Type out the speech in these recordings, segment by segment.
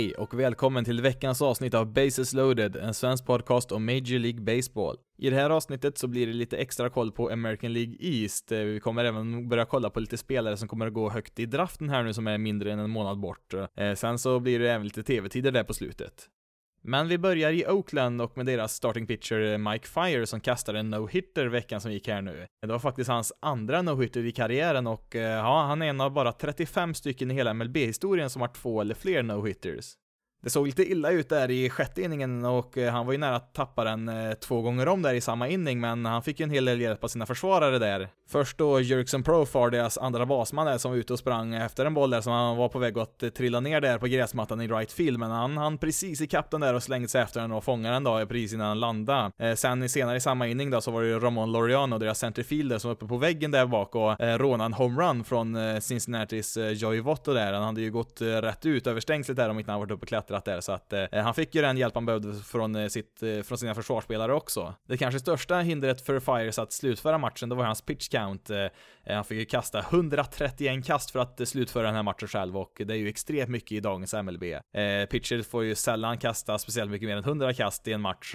Hej och välkommen till veckans avsnitt av Bases loaded, en svensk podcast om Major League Baseball. I det här avsnittet så blir det lite extra koll på American League East. Eh, vi kommer även börja kolla på lite spelare som kommer att gå högt i draften här nu som är mindre än en månad bort. Eh, sen så blir det även lite tv-tider där på slutet. Men vi börjar i Oakland och med deras starting pitcher eh, Mike Fire som kastade en no-hitter veckan som gick här nu. Det var faktiskt hans andra no-hitter i karriären och eh, ja, han är en av bara 35 stycken i hela MLB-historien som har två eller fler no-hitters. Det såg lite illa ut där i sjätte inningen och eh, han var ju nära att tappa den två gånger om där i samma inning, men han fick ju en hel del hjälp av sina försvarare där. Först då Jerkson Profar, deras andra basman där, som var ute och sprang efter en boll där som han var på väg att eh, trilla ner där på gräsmattan i right field, men han hann precis i den där och slängde sig efter den och fångade den då precis innan han landade. Eh, sen senare i samma inning då så var det ju Ramon Laureano, deras centerfielder, som var uppe på väggen där bak och eh, rånade en homerun från eh, Cincinnatis eh, Joey Votto där. Han hade ju gått eh, rätt ut över stängslet där om inte han varit uppe och klättrat där, så att eh, han fick ju den hjälp han behövde från, eh, sitt, eh, från sina försvarsspelare också. Det kanske största hindret för Fires att slutföra matchen, det var hans pitch count. Eh, han fick ju kasta 131 kast för att eh, slutföra den här matchen själv och det är ju extremt mycket i dagens MLB. Eh, Pitchers får ju sällan kasta speciellt mycket mer än 100 kast i en match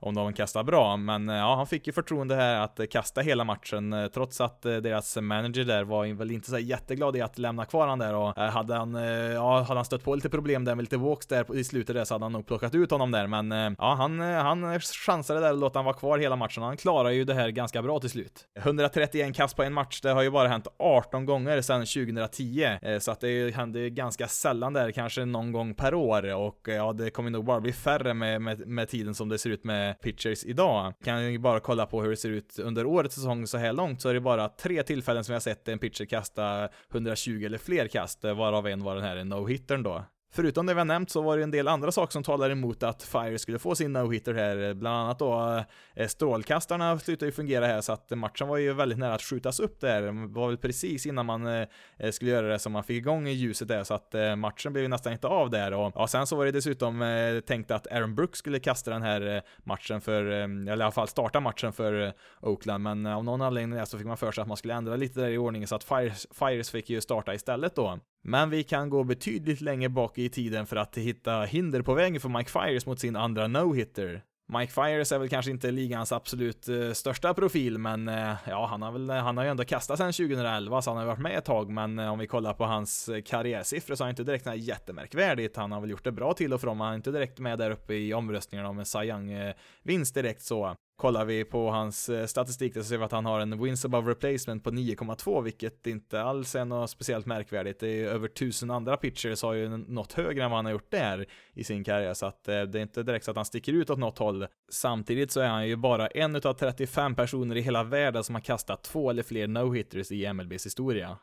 om de kastar bra, men ja, han fick ju förtroende här att kasta hela matchen trots att deras manager där var väl inte så jätteglad i att lämna kvar han där och hade han, ja, hade han stött på lite problem där med lite walks där i slutet där så hade han nog plockat ut honom där, men ja, han, han chansade där och låta han vara kvar hela matchen. Han klarar ju det här ganska bra till slut. 131 kast på en match, det har ju bara hänt 18 gånger sedan 2010, eh, så att det händer ju ganska sällan där, kanske någon gång per år och eh, ja, det kommer nog bara bli färre med, med, med tiden som det ser ut med pitchers idag. Kan ju bara kolla på hur det ser ut under årets säsong så här långt så är det bara tre tillfällen som jag har sett en pitcher kasta 120 eller fler kast, eh, varav en var den här no-hittern då. Förutom det vi har nämnt så var det en del andra saker som talade emot att Fire skulle få sin no-hitter här, bland annat då eh, strålkastarna slutade ju fungera här så att matchen var ju väldigt nära att skjutas upp där. Det var väl precis innan man eh, eh, skulle göra det som man fick igång ljuset där så att matchen blev ju nästan inte av där och ja, sen så var det dessutom tänkt att Aaron Brooks skulle kasta den här matchen för, eller i alla fall starta matchen för Oakland men av någon anledning så fick man för sig att man skulle ändra lite där i ordningen så att Fires, Fires fick ju starta istället då. Men vi kan gå betydligt längre bak i tiden för att hitta hinder på vägen för Mike Fires mot sin andra no-hitter. Mike Fires är väl kanske inte ligans absolut eh, största profil, men eh, ja, han har väl, han har ju ändå kastat sedan 2011, så han har ju varit med ett tag, men eh, om vi kollar på hans karriärsiffror så har han inte direkt något jättemärkvärdigt. Han har väl gjort det bra till och från, men han är inte direkt med där uppe i omröstningarna om en Cy Young-vinst direkt så. Kollar vi på hans eh, statistik så ser vi att han har en wins above replacement på 9,2 vilket inte alls är något speciellt märkvärdigt. Det är ju över tusen andra pitchers har ju nått högre än vad han har gjort där i sin karriär så att eh, det är inte direkt så att han sticker ut åt något håll. Samtidigt så är han ju bara en utav 35 personer i hela världen som har kastat två eller fler no-hitters i MLBs historia.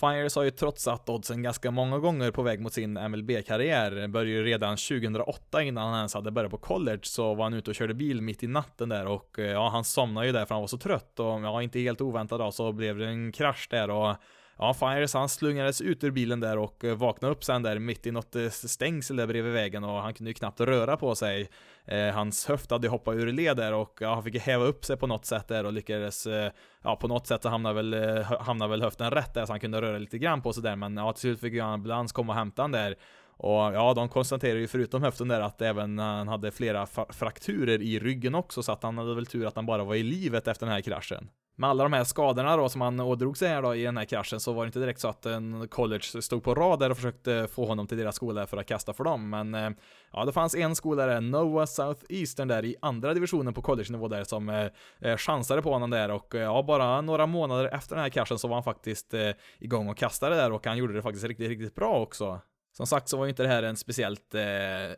Fires har ju trotsat oddsen ganska många gånger på väg mot sin MLB-karriär. Började ju redan 2008 innan han ens hade börjat på college så var han ute och körde bil mitt i natten där och eh, ja, han somnade ju där för han var så trött och ja, inte helt oväntat då så blev det en krasch där och Ja, Fires han slungades ut ur bilen där och eh, vaknade upp sen där mitt i något eh, stängsel där bredvid vägen och han kunde ju knappt röra på sig. Eh, hans höft hade hoppat ur led där och ja, han fick häva upp sig på något sätt där och lyckades, eh, ja på något sätt så hamnade väl, eh, hamnade väl höften rätt där så han kunde röra lite grann på sig där men ja till slut fick ju ambulans komma och hämta han där. Och ja, de konstaterade ju förutom höften där att även han hade flera frakturer i ryggen också så att han hade väl tur att han bara var i livet efter den här kraschen. Med alla de här skadorna då som han ådrog sig här då i den här kraschen så var det inte direkt så att en college stod på rad där och försökte få honom till deras skola för att kasta för dem. Men eh, ja, det fanns en skola där, Noah Southeastern där i andra divisionen på college-nivå där som eh, eh chansade på honom där och eh, ja, bara några månader efter den här kraschen så var han faktiskt eh, igång och kastade där och han gjorde det faktiskt riktigt, riktigt bra också. Som sagt så var ju inte det här en speciellt eh,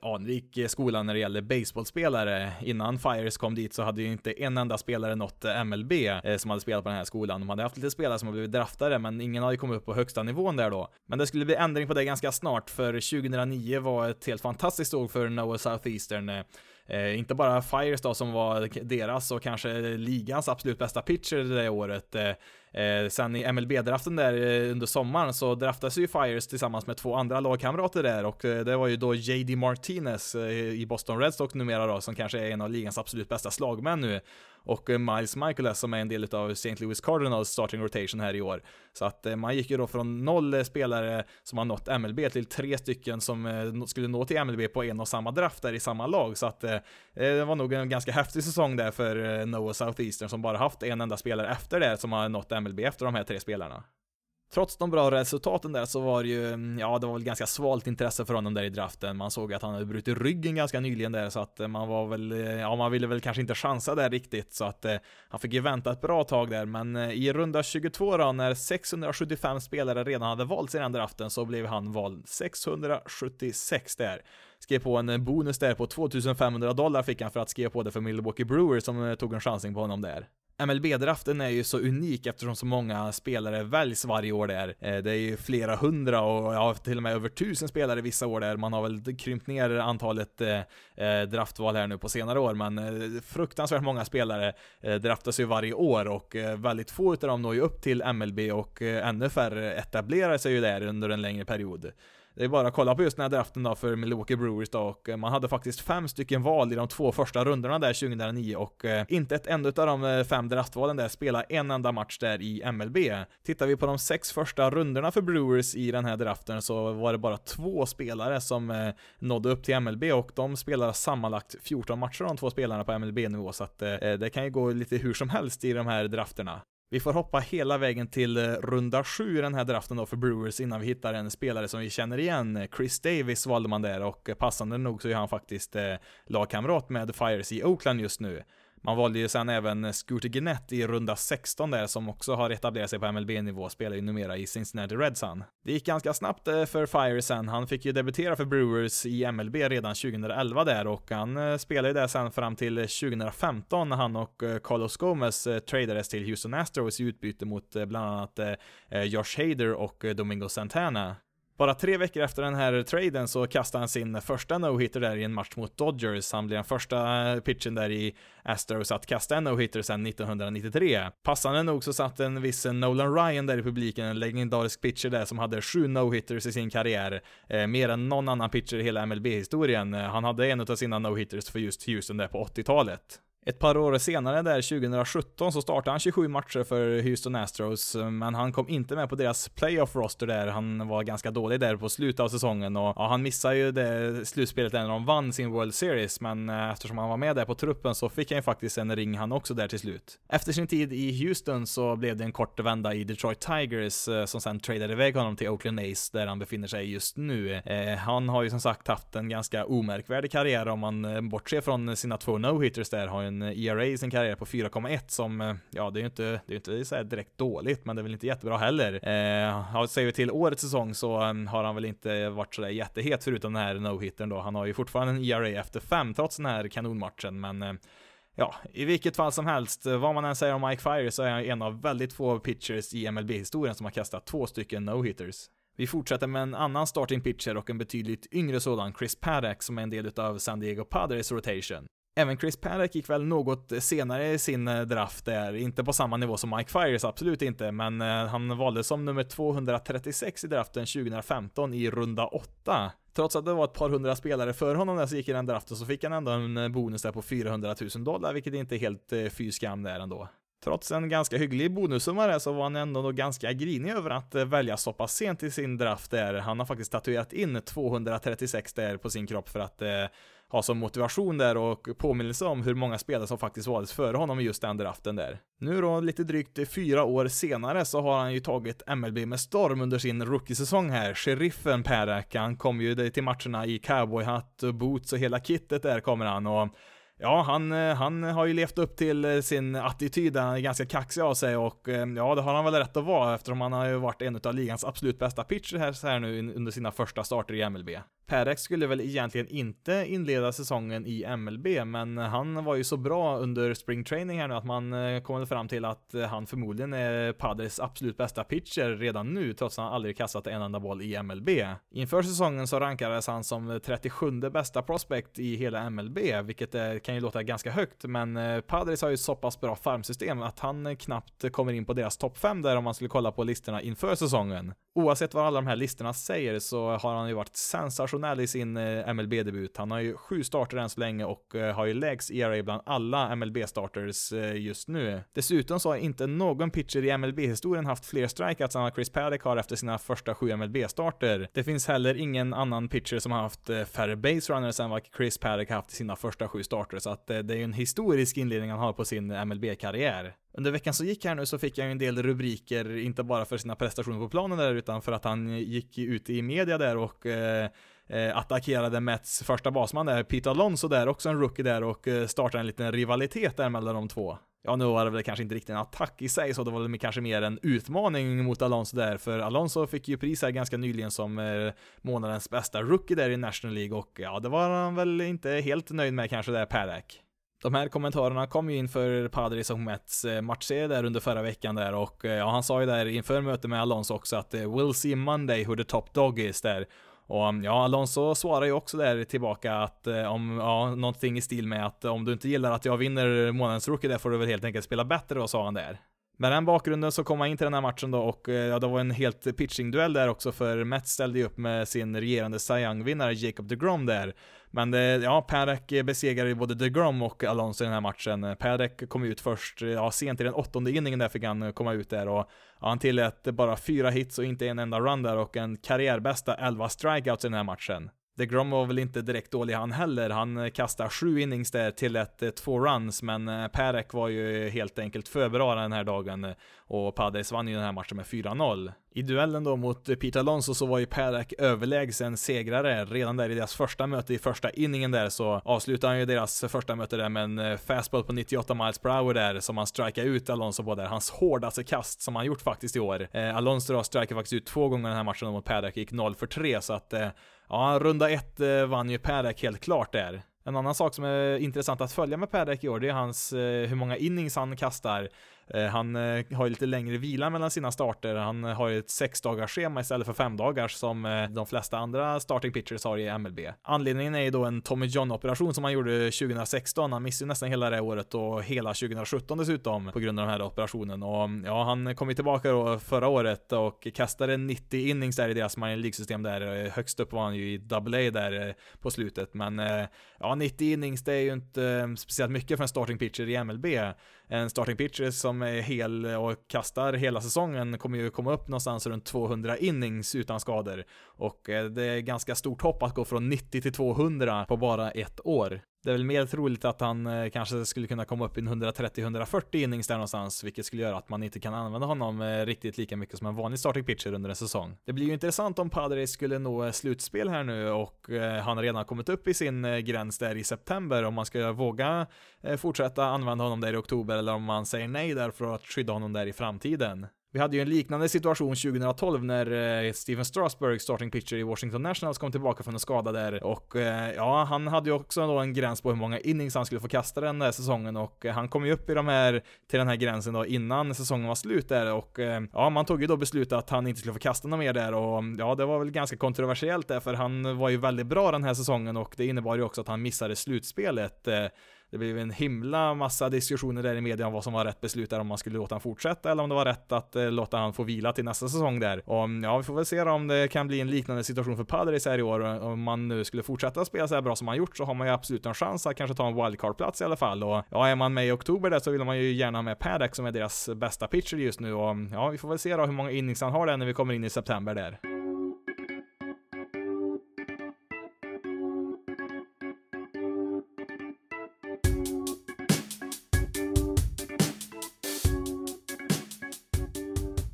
anrik skola när det gäller baseballspelare. Innan Fires kom dit så hade ju inte en enda spelare nått eh, MLB eh, som hade spelat på den här skolan. De hade haft lite spelare som hade blivit draftade, men ingen hade kommit upp på högsta nivån där då. Men det skulle bli ändring på det ganska snart, för 2009 var ett helt fantastiskt år för Noah Southeastern. Eh, Eh, inte bara Fires då som var deras och kanske ligans absolut bästa pitcher det året. Eh, eh, sen i MLB-draften där eh, under sommaren så draftades ju Fires tillsammans med två andra lagkamrater där och eh, det var ju då JD Martinez i Boston Red Sox numera då som kanske är en av ligans absolut bästa slagmän nu och eh, Miles Michaelas som är en del av St. Louis Cardinals starting rotation här i år. Så att eh, man gick ju då från noll eh, spelare som har nått MLB till tre stycken som skulle nå till MLB på en och samma draft där i samma lag. Så att det var nog en ganska häftig säsong där för Noah Southeastern som bara haft en enda spelare efter det som har nått MLB efter de här tre spelarna. Trots de bra resultaten där så var det ju, mm, ja det var väl ganska svalt intresse för honom där i draften. Man såg att han hade brutit ryggen ganska nyligen där så att eh, man var väl, eh, ja man ville väl kanske inte chansa där riktigt så att eh, han fick ju vänta ett bra tag där men eh, i runda 22 då när 675 spelare redan hade valts i den draften så blev han vald 676 där. Skrev på en eh, bonus där på 2500 dollar fick han för att skriva på det för Milwaukee Brewers som eh, tog en chansning på honom där. MLB-draften är ju så unik eftersom så många spelare väljs varje år där. Eh, det är ju flera hundra och ja, till och med över tusen spelare vissa år där. Man har väl krympt ner antalet eh, eh, draftval här nu på senare år, men fruktansvärt många spelare draftas ju varje år och väldigt få utav dem når ju upp till MLB och ännu färre etablerar sig ju där under en längre period. Det är bara att kolla på just den här draften då för Milwaukee Brewers då och eh, man hade faktiskt fem stycken val i de två första rundorna där 2009 och eh, inte ett enda av de eh, fem draftvalen där spelade en enda match där i MLB. Tittar vi på de sex första rundorna för Brewers i den här draften så var det bara två spelare som nådde upp till MLB och de spelar sammanlagt 14 matcher de två spelarna på MLB-nivå så att det kan ju gå lite hur som helst i de här drafterna. Vi får hoppa hela vägen till eh, runda sju i den här draften då för Brewers innan vi hittar en spelare som vi känner igen. Chris Davis valde man där och eh, passande nog så är han faktiskt eh, lagkamrat med Fires i Oakland just nu. Man valde ju sen även Scooter Gennett i runda 16 där som också har etablerat sig på MLB-nivå, spelar ju numera i Cincinnati Reds. Det gick ganska snabbt eh, för Fire sen, han fick ju debutera för Brewers i MLB redan 2011 där och han eh, spelade ju där sen fram till 2015 när han och eh, Carlos Gomez tradades till Houston Astros i utbyte mot bland annat Josh Hader och Domingo Santana. Bara tre veckor efter den här traden så kastade han sin första no-hitter där i en match mot Dodgers. Han blev den första eh, pitchen där i Astros att kasta en no-hitter sedan 1993. Passande nog så satt en viss Nolan Ryan där i publiken, en legendarisk pitcher där som hade sju no-hitters i sin karriär. Eh, mer än någon annan pitcher i hela MLB-historien. Eh, han hade en av sina no-hitters för just Houston där på 80-talet. Ett par år senare, där 2017, så startade han 27 matcher för Houston Astros, men han kom inte med på deras playoff-roster där. Han var ganska dålig där på slutet av säsongen och ja, han missade ju det slutspelet när de vann sin World Series, men eh, eftersom han var med där på truppen så fick han ju faktiskt en ring han också där till slut. Efter sin tid i Houston så blev det en kort vända i Detroit Tigers eh, som sen tradade iväg honom till Oakland A's där han befinner sig just nu. Eh, han har ju som sagt haft en ganska omärkvärdig karriär om man bortser från sina två no-hitters där, har en eh, ERA i sin karriär på 4,1 som, eh, ja det är ju inte, det är inte så direkt dåligt, men det är väl inte jättebra heller. Eh, säger vi till årets säsong så eh, har han väl inte varit sådär jättehet förutom den här no-hittern då. Han har ju fortfarande en ERA efter 5 trots den här kanonmatchen, men eh, Ja, i vilket fall som helst, vad man än säger om Mike Fire så är han en av väldigt få pitchers i MLB-historien som har kastat två stycken no-hitters. Vi fortsätter med en annan starting pitcher och en betydligt yngre sådan, Chris Paddock, som är en del av San Diego Padres rotation. Även Chris Paddock gick väl något senare i sin eh, draft där, inte på samma nivå som Mike Fires, absolut inte, men eh, han valdes som nummer 236 i draften 2015 i runda 8. Trots att det var ett par hundra spelare för honom där som gick i den draften så fick han ändå en eh, bonus där på 400 000 dollar, vilket inte är helt fy skam där ändå. Trots en ganska hygglig bonussumma där så var han ändå ganska grinig över att välja så pass sent i sin draft där. Han har faktiskt tatuerat in 236 där på sin kropp för att ha som motivation där och påminnelse om hur många spelare som faktiskt valdes före honom i just den draften där. Nu då, lite drygt fyra år senare, så har han ju tagit MLB med storm under sin rookiesäsong här. Sheriffen Perak, han kom ju till matcherna i cowboyhatt, boots och hela kittet där kommer han och Ja, han, han har ju levt upp till sin attityd, han är ganska kaxig av sig och ja, det har han väl rätt att vara eftersom han har ju varit en av ligans absolut bästa pitcher här, här nu under sina första starter i MLB. Perex skulle väl egentligen inte inleda säsongen i MLB, men han var ju så bra under spring training här nu att man eh, kom fram till att eh, han förmodligen är Padres absolut bästa pitcher redan nu, trots att han aldrig kastat en enda boll i MLB. Inför säsongen så rankades han som 37 bästa prospect i hela MLB, vilket eh, kan ju låta ganska högt, men Padres har ju så pass bra farmsystem att han knappt kommer in på deras topp 5 där om man skulle kolla på listorna inför säsongen. Oavsett vad alla de här listorna säger så har han ju varit sensationell i sin eh, MLB-debut. Han har ju sju starter än så länge och eh, har ju lägst ERA bland alla MLB-starters eh, just nu. Dessutom så har inte någon pitcher i MLB-historien haft fler strikeouts än vad Chris Paddock har efter sina första sju MLB-starter. Det finns heller ingen annan pitcher som har haft färre base runners än vad Chris Paddock haft i sina första sju starter så att det är ju en historisk inledning han har på sin MLB-karriär. Under veckan som gick här nu så fick han ju en del rubriker, inte bara för sina prestationer på planen där, utan för att han gick ut i media där och eh, eh, attackerade Mets första basman där, Pete Alonso där, också en rookie där och eh, startade en liten rivalitet där mellan de två. Ja, nu var det väl kanske inte riktigt en attack i sig, så det var väl kanske mer en utmaning mot Alonso där, för Alonso fick ju pris här ganska nyligen som eh, månadens bästa rookie där i National League och ja, det var han väl inte helt nöjd med kanske där, Perak. De här kommentarerna kom ju inför Padres och Mets eh, matchserie där under förra veckan där och eh, ja, han sa ju där inför mötet med Alonso också att eh, “We'll see Monday who the top dog is” där. Och ja, Alonso svarar ju också där tillbaka att eh, om, ja, någonting i stil med att om du inte gillar att jag vinner månadens rookie där får du väl helt enkelt spela bättre då, sa han där. Med den bakgrunden så kom han in till den här matchen då och eh, ja, det var en helt pitching-duell där också för Mets ställde ju upp med sin regerande Cy Young-vinnare Jacob DeGrom där. Men eh, ja, Paddock besegrade både DeGrom och Alonso i den här matchen. Paddock kom ut först, eh, ja, sent i den åttonde inningen där fick han eh, komma ut där och ja, han tillät bara fyra hits och inte en enda run där och en karriärbästa 11 strikeouts i den här matchen. DeGrom var väl inte direkt dålig han heller. Han eh, kastade sju innings där till ett eh, två runs, men eh, Perek var ju helt enkelt för bra den här dagen och Padres vann ju den här matchen med 4-0. I duellen då mot Pete Alonso så var ju Perek överlägsen segrare. Redan där i deras första möte i första inningen där så avslutade han ju deras första möte där med en fastball på 98 miles per hour där som han strikade ut Alonso på där. Hans hårdaste kast som han gjort faktiskt i år. Eh, Alonso då strikade faktiskt ut två gånger den här matchen mot Perek, gick 0 för 3 så att eh, ja, runda ett eh, vann ju Perek helt klart där. En annan sak som är intressant att följa med Perek i år, det är hans, eh, hur många innings han kastar. Eh, han eh, har ju lite längre vila mellan sina starter. Han har ju ett sex dagars schema istället för fem dagars som eh, de flesta andra starting pitchers har i MLB. Anledningen är ju då en Tommy John operation som han gjorde 2016. Han missade nästan hela det året och hela 2017 dessutom på grund av den här operationen. Och ja, han kom ju tillbaka då förra året och kastade 90 innings där i deras minor League-system där. Högst upp var han ju i AA där på slutet. Men ja, 90 innings det är ju inte speciellt mycket för en starting pitcher i MLB. En starting pitcher som som är hel och kastar hela säsongen kommer ju komma upp någonstans runt 200 innings utan skador. Och eh, det är ganska stort hopp att gå från 90 till 200 på bara ett år. Det är väl mer troligt att han eh, kanske skulle kunna komma upp i 130-140 innings där någonstans, vilket skulle göra att man inte kan använda honom eh, riktigt lika mycket som en vanlig starting pitcher under en säsong. Det blir ju intressant om Padres skulle nå eh, slutspel här nu och eh, han redan kommit upp i sin eh, gräns där i september, om man ska våga fortsätta använda honom där i oktober eller om man säger nej där för att skydda honom där i framtiden. Vi hade ju en liknande situation 2012 när eh, Steven Strasburg, starting pitcher i Washington Nationals, kom tillbaka från en skada där och eh, ja, han hade ju också då en gräns på hur många innings han skulle få kasta den där säsongen och eh, han kom ju upp i de här, till den här gränsen då innan säsongen var slut där och ja, man tog ju då beslutet att han inte skulle få kasta något mer där och ja, det var väl ganska kontroversiellt där för han var ju väldigt bra den här säsongen och det innebar ju också att han missade slutspelet det blev en himla massa diskussioner där i media om vad som var rätt beslut där, om man skulle låta han fortsätta eller om det var rätt att eh, låta han få vila till nästa säsong där. Och mm, ja, vi får väl se om det kan bli en liknande situation för Padres här i år. Om man nu skulle fortsätta spela så här bra som man gjort så har man ju absolut en chans att kanske ta en wildcard-plats i alla fall. Och ja, är man med i oktober där så vill man ju gärna ha med Paddock som är deras bästa pitcher just nu och mm, ja, vi får väl se då hur många innings han har där när vi kommer in i september där.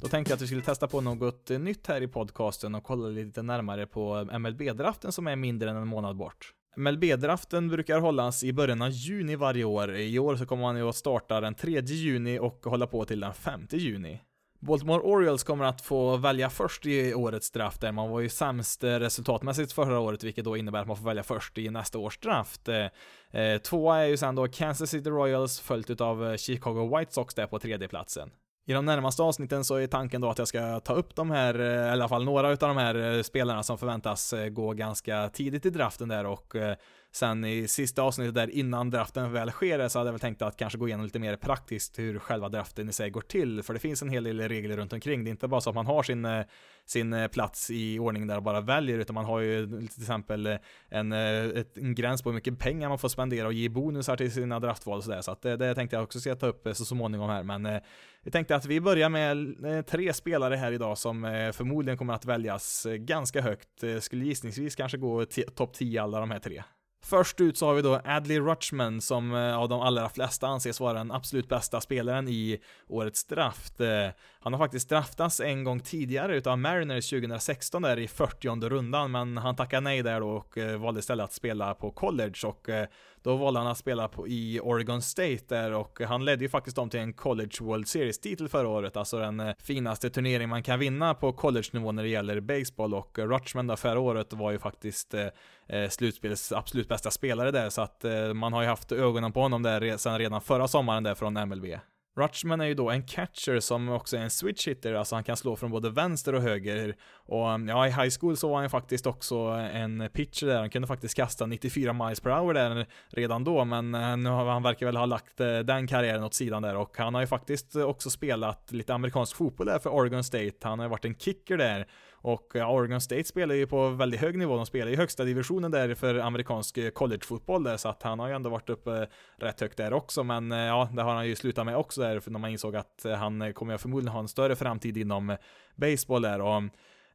Så tänkte jag att vi skulle testa på något nytt här i podcasten och kolla lite närmare på MLB-draften som är mindre än en månad bort. MLB-draften brukar hållas i början av juni varje år. I år så kommer man ju att starta den 3 juni och hålla på till den 5 juni. Baltimore Orioles kommer att få välja först i årets draft där man var ju sämst resultatmässigt förra året vilket då innebär att man får välja först i nästa års draft. Eh, tvåa är ju sen då Kansas City Royals följt av Chicago White Sox där på tredje platsen. I de närmaste avsnitten så är tanken då att jag ska ta upp de här, eh, eller i alla fall några av de här eh, spelarna som förväntas eh, gå ganska tidigt i draften där och Sen i sista avsnittet där innan draften väl sker så hade jag väl tänkt att kanske gå igenom lite mer praktiskt hur själva draften i sig går till. För det finns en hel del regler runt omkring. Det är inte bara så att man har sin, eh, sin eh, plats i ordning där och bara väljer, utan man har ju till exempel eh, en, en gräns på hur mycket pengar man får spendera och ge bonusar till sina draftval och sådär. Så att det, det tänkte jag också ska ta upp så småningom här. Men vi tänkte att vi börjar med tre spelare här idag som förmodligen kommer att väljas ganska högt. Skulle gissningsvis kanske gå topp 10 alla de här tre. Först ut så har vi då Adley Rutschman som eh, av de allra flesta anses vara den absolut bästa spelaren i årets draft. Eh, han har faktiskt draftats en gång tidigare utav Mariners 2016 där i 40 rundan, men han tackade nej där då och eh, valde istället att spela på college och då valde han att spela på, i Oregon State där och han ledde ju faktiskt dem till en College World Series-titel förra året, alltså den eh, finaste turnering man kan vinna på college-nivå när det gäller baseball och Rutschman då förra året var ju faktiskt eh, eh slutspelets absolut bästa spelare där så att eh, man har ju haft ögonen på honom där sedan redan förra sommaren där från MLB. Rutschman är ju då en catcher som också är en switch hitter, alltså han kan slå från både vänster och höger. Och mm, ja, i high school så var han faktiskt också en pitcher där, han kunde faktiskt kasta 94 miles per hour där redan då, men eh, nu har han verkar väl ha lagt eh, den karriären åt sidan där och han har ju faktiskt också spelat lite amerikansk fotboll där för Oregon State, han har ju varit en kicker där och eh, Oregon State spelar ju på väldigt hög nivå, de spelar i högsta divisionen där för amerikansk eh, collegefotboll där, så att han har ju ändå varit uppe eh, rätt högt där också, men ja, det har han ju slutat med också där, för när man insåg att han kommer förmodligen ha en större framtid inom baseball där. Och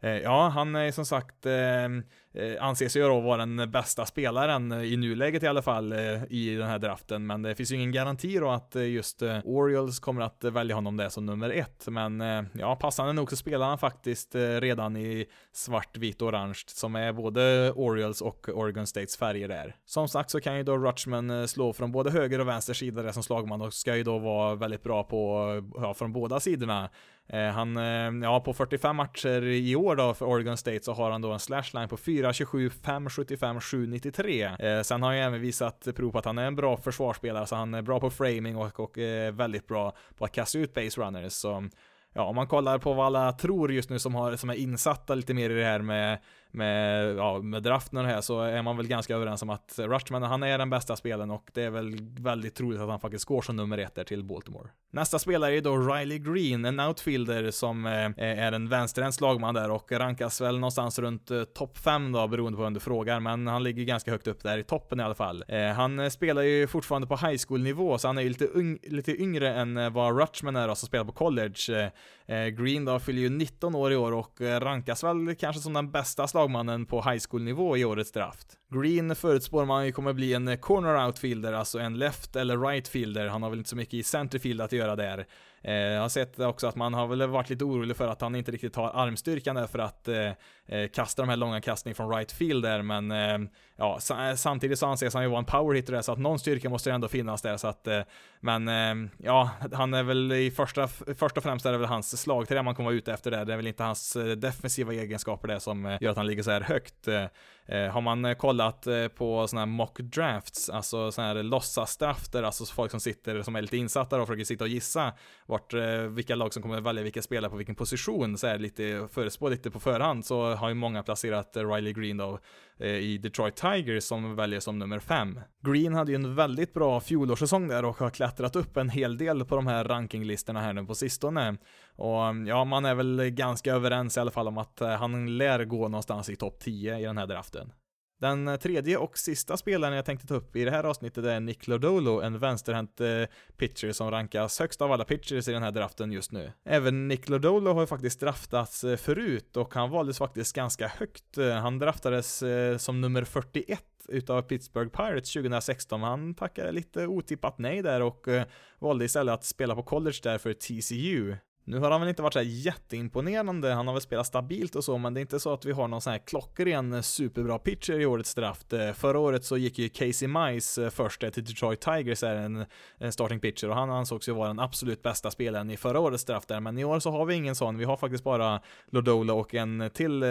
Eh, ja, han är som sagt eh, anses ju då vara den bästa spelaren i nuläget i alla fall i den här draften, men det finns ju ingen garanti då att just Orioles kommer att välja honom där som nummer ett, men ja, passande nog så spelar han faktiskt redan i svart, vit och orange som är både Orioles och Oregon States färger där. Som sagt så kan ju då Rutschman slå från både höger och vänster sida där som slagman och ska ju då vara väldigt bra på, ja, från båda sidorna. Eh, han, eh, ja på 45 matcher i år då för Oregon State så har han då en slashline på 4.27, 5.75, 7.93. sen har han ju även visat prov på att han är en bra försvarsspelare, så han är bra på framing och, och eh, väldigt bra på att kasta ut base runners. Så ja, om man kollar på vad alla tror just nu som, har, som är insatta lite mer i det här med med, ja, med draften och det här så är man väl ganska överens om att Rutschman, han är den bästa spelaren och det är väl väldigt troligt att han faktiskt går som nummer ett där till Baltimore. Nästa spelare är då Riley Green, en outfielder som eh, är en vänsterhänt slagman där och rankas väl någonstans runt eh, topp 5 då beroende på vem du frågar, men han ligger ganska högt upp där i toppen i alla fall. Eh, han spelar ju fortfarande på high school nivå så han är ju lite, lite yngre än vad Rutschman är då, som spelar på college. Green då fyller ju 19 år i år och rankas väl kanske som den bästa slagmannen lagmannen på high school-nivå i årets draft. Green förutspår man ju kommer bli en corner outfielder, alltså en left eller right fielder. Han har väl inte så mycket i centerfield att göra där. Eh, jag har sett också att man har väl varit lite orolig för att han inte riktigt har armstyrkan där för att eh, eh kasta de här långa kastning från right field där, men eh, ja, samtidigt så anses han ju vara en power hitter där, så att någon styrka måste ändå finnas där, så att, eh, men eh, ja, han är väl i första, först och främst är det väl hans slagträ man kommer vara ute efter där, det är väl inte hans eh, defensiva egenskaper där som eh, gör att han ligger så här högt. Har man kollat på sådana här mock drafts, alltså sådana här låtsasdrafter, alltså folk som sitter som är lite insatta och försöker sitta och gissa vart, vilka lag som kommer välja vilka spelare på vilken position, så är lite, förespå lite på förhand, så har ju många placerat Riley Green då eh, i Detroit Tigers som väljer som nummer fem. Green hade ju en väldigt bra fjolårssäsong där och har klättrat upp en hel del på de här rankinglistorna här nu på sistone. Och ja, man är väl ganska överens i alla fall om att eh, han lär gå någonstans i topp 10 i den här draften. Den tredje och sista spelaren jag tänkte ta upp i det här avsnittet är Nick Lodolo, en vänsterhänt eh, pitcher som rankas högst av alla pitchers i den här draften just nu. Även Nick Lodolo har ju faktiskt draftats eh, förut och han valdes faktiskt ganska högt. Eh, han draftades som nummer 41 utav Pittsburgh Pirates 2016, han tackade lite otippat nej där och valde istället att spela på college där för TCU. Nu har han väl inte varit så här jätteimponerande, han har väl spelat stabilt och så, men det är inte så att vi har någon sån här klockren eh, superbra pitcher i årets draft. Eh, förra året så gick ju Casey Mice eh, först till Detroit Tigers, är en, en starting pitcher, och han ansågs ju vara den absolut bästa spelaren i förra årets draft där, men i år så har vi ingen sån. Vi har faktiskt bara Lodola och en till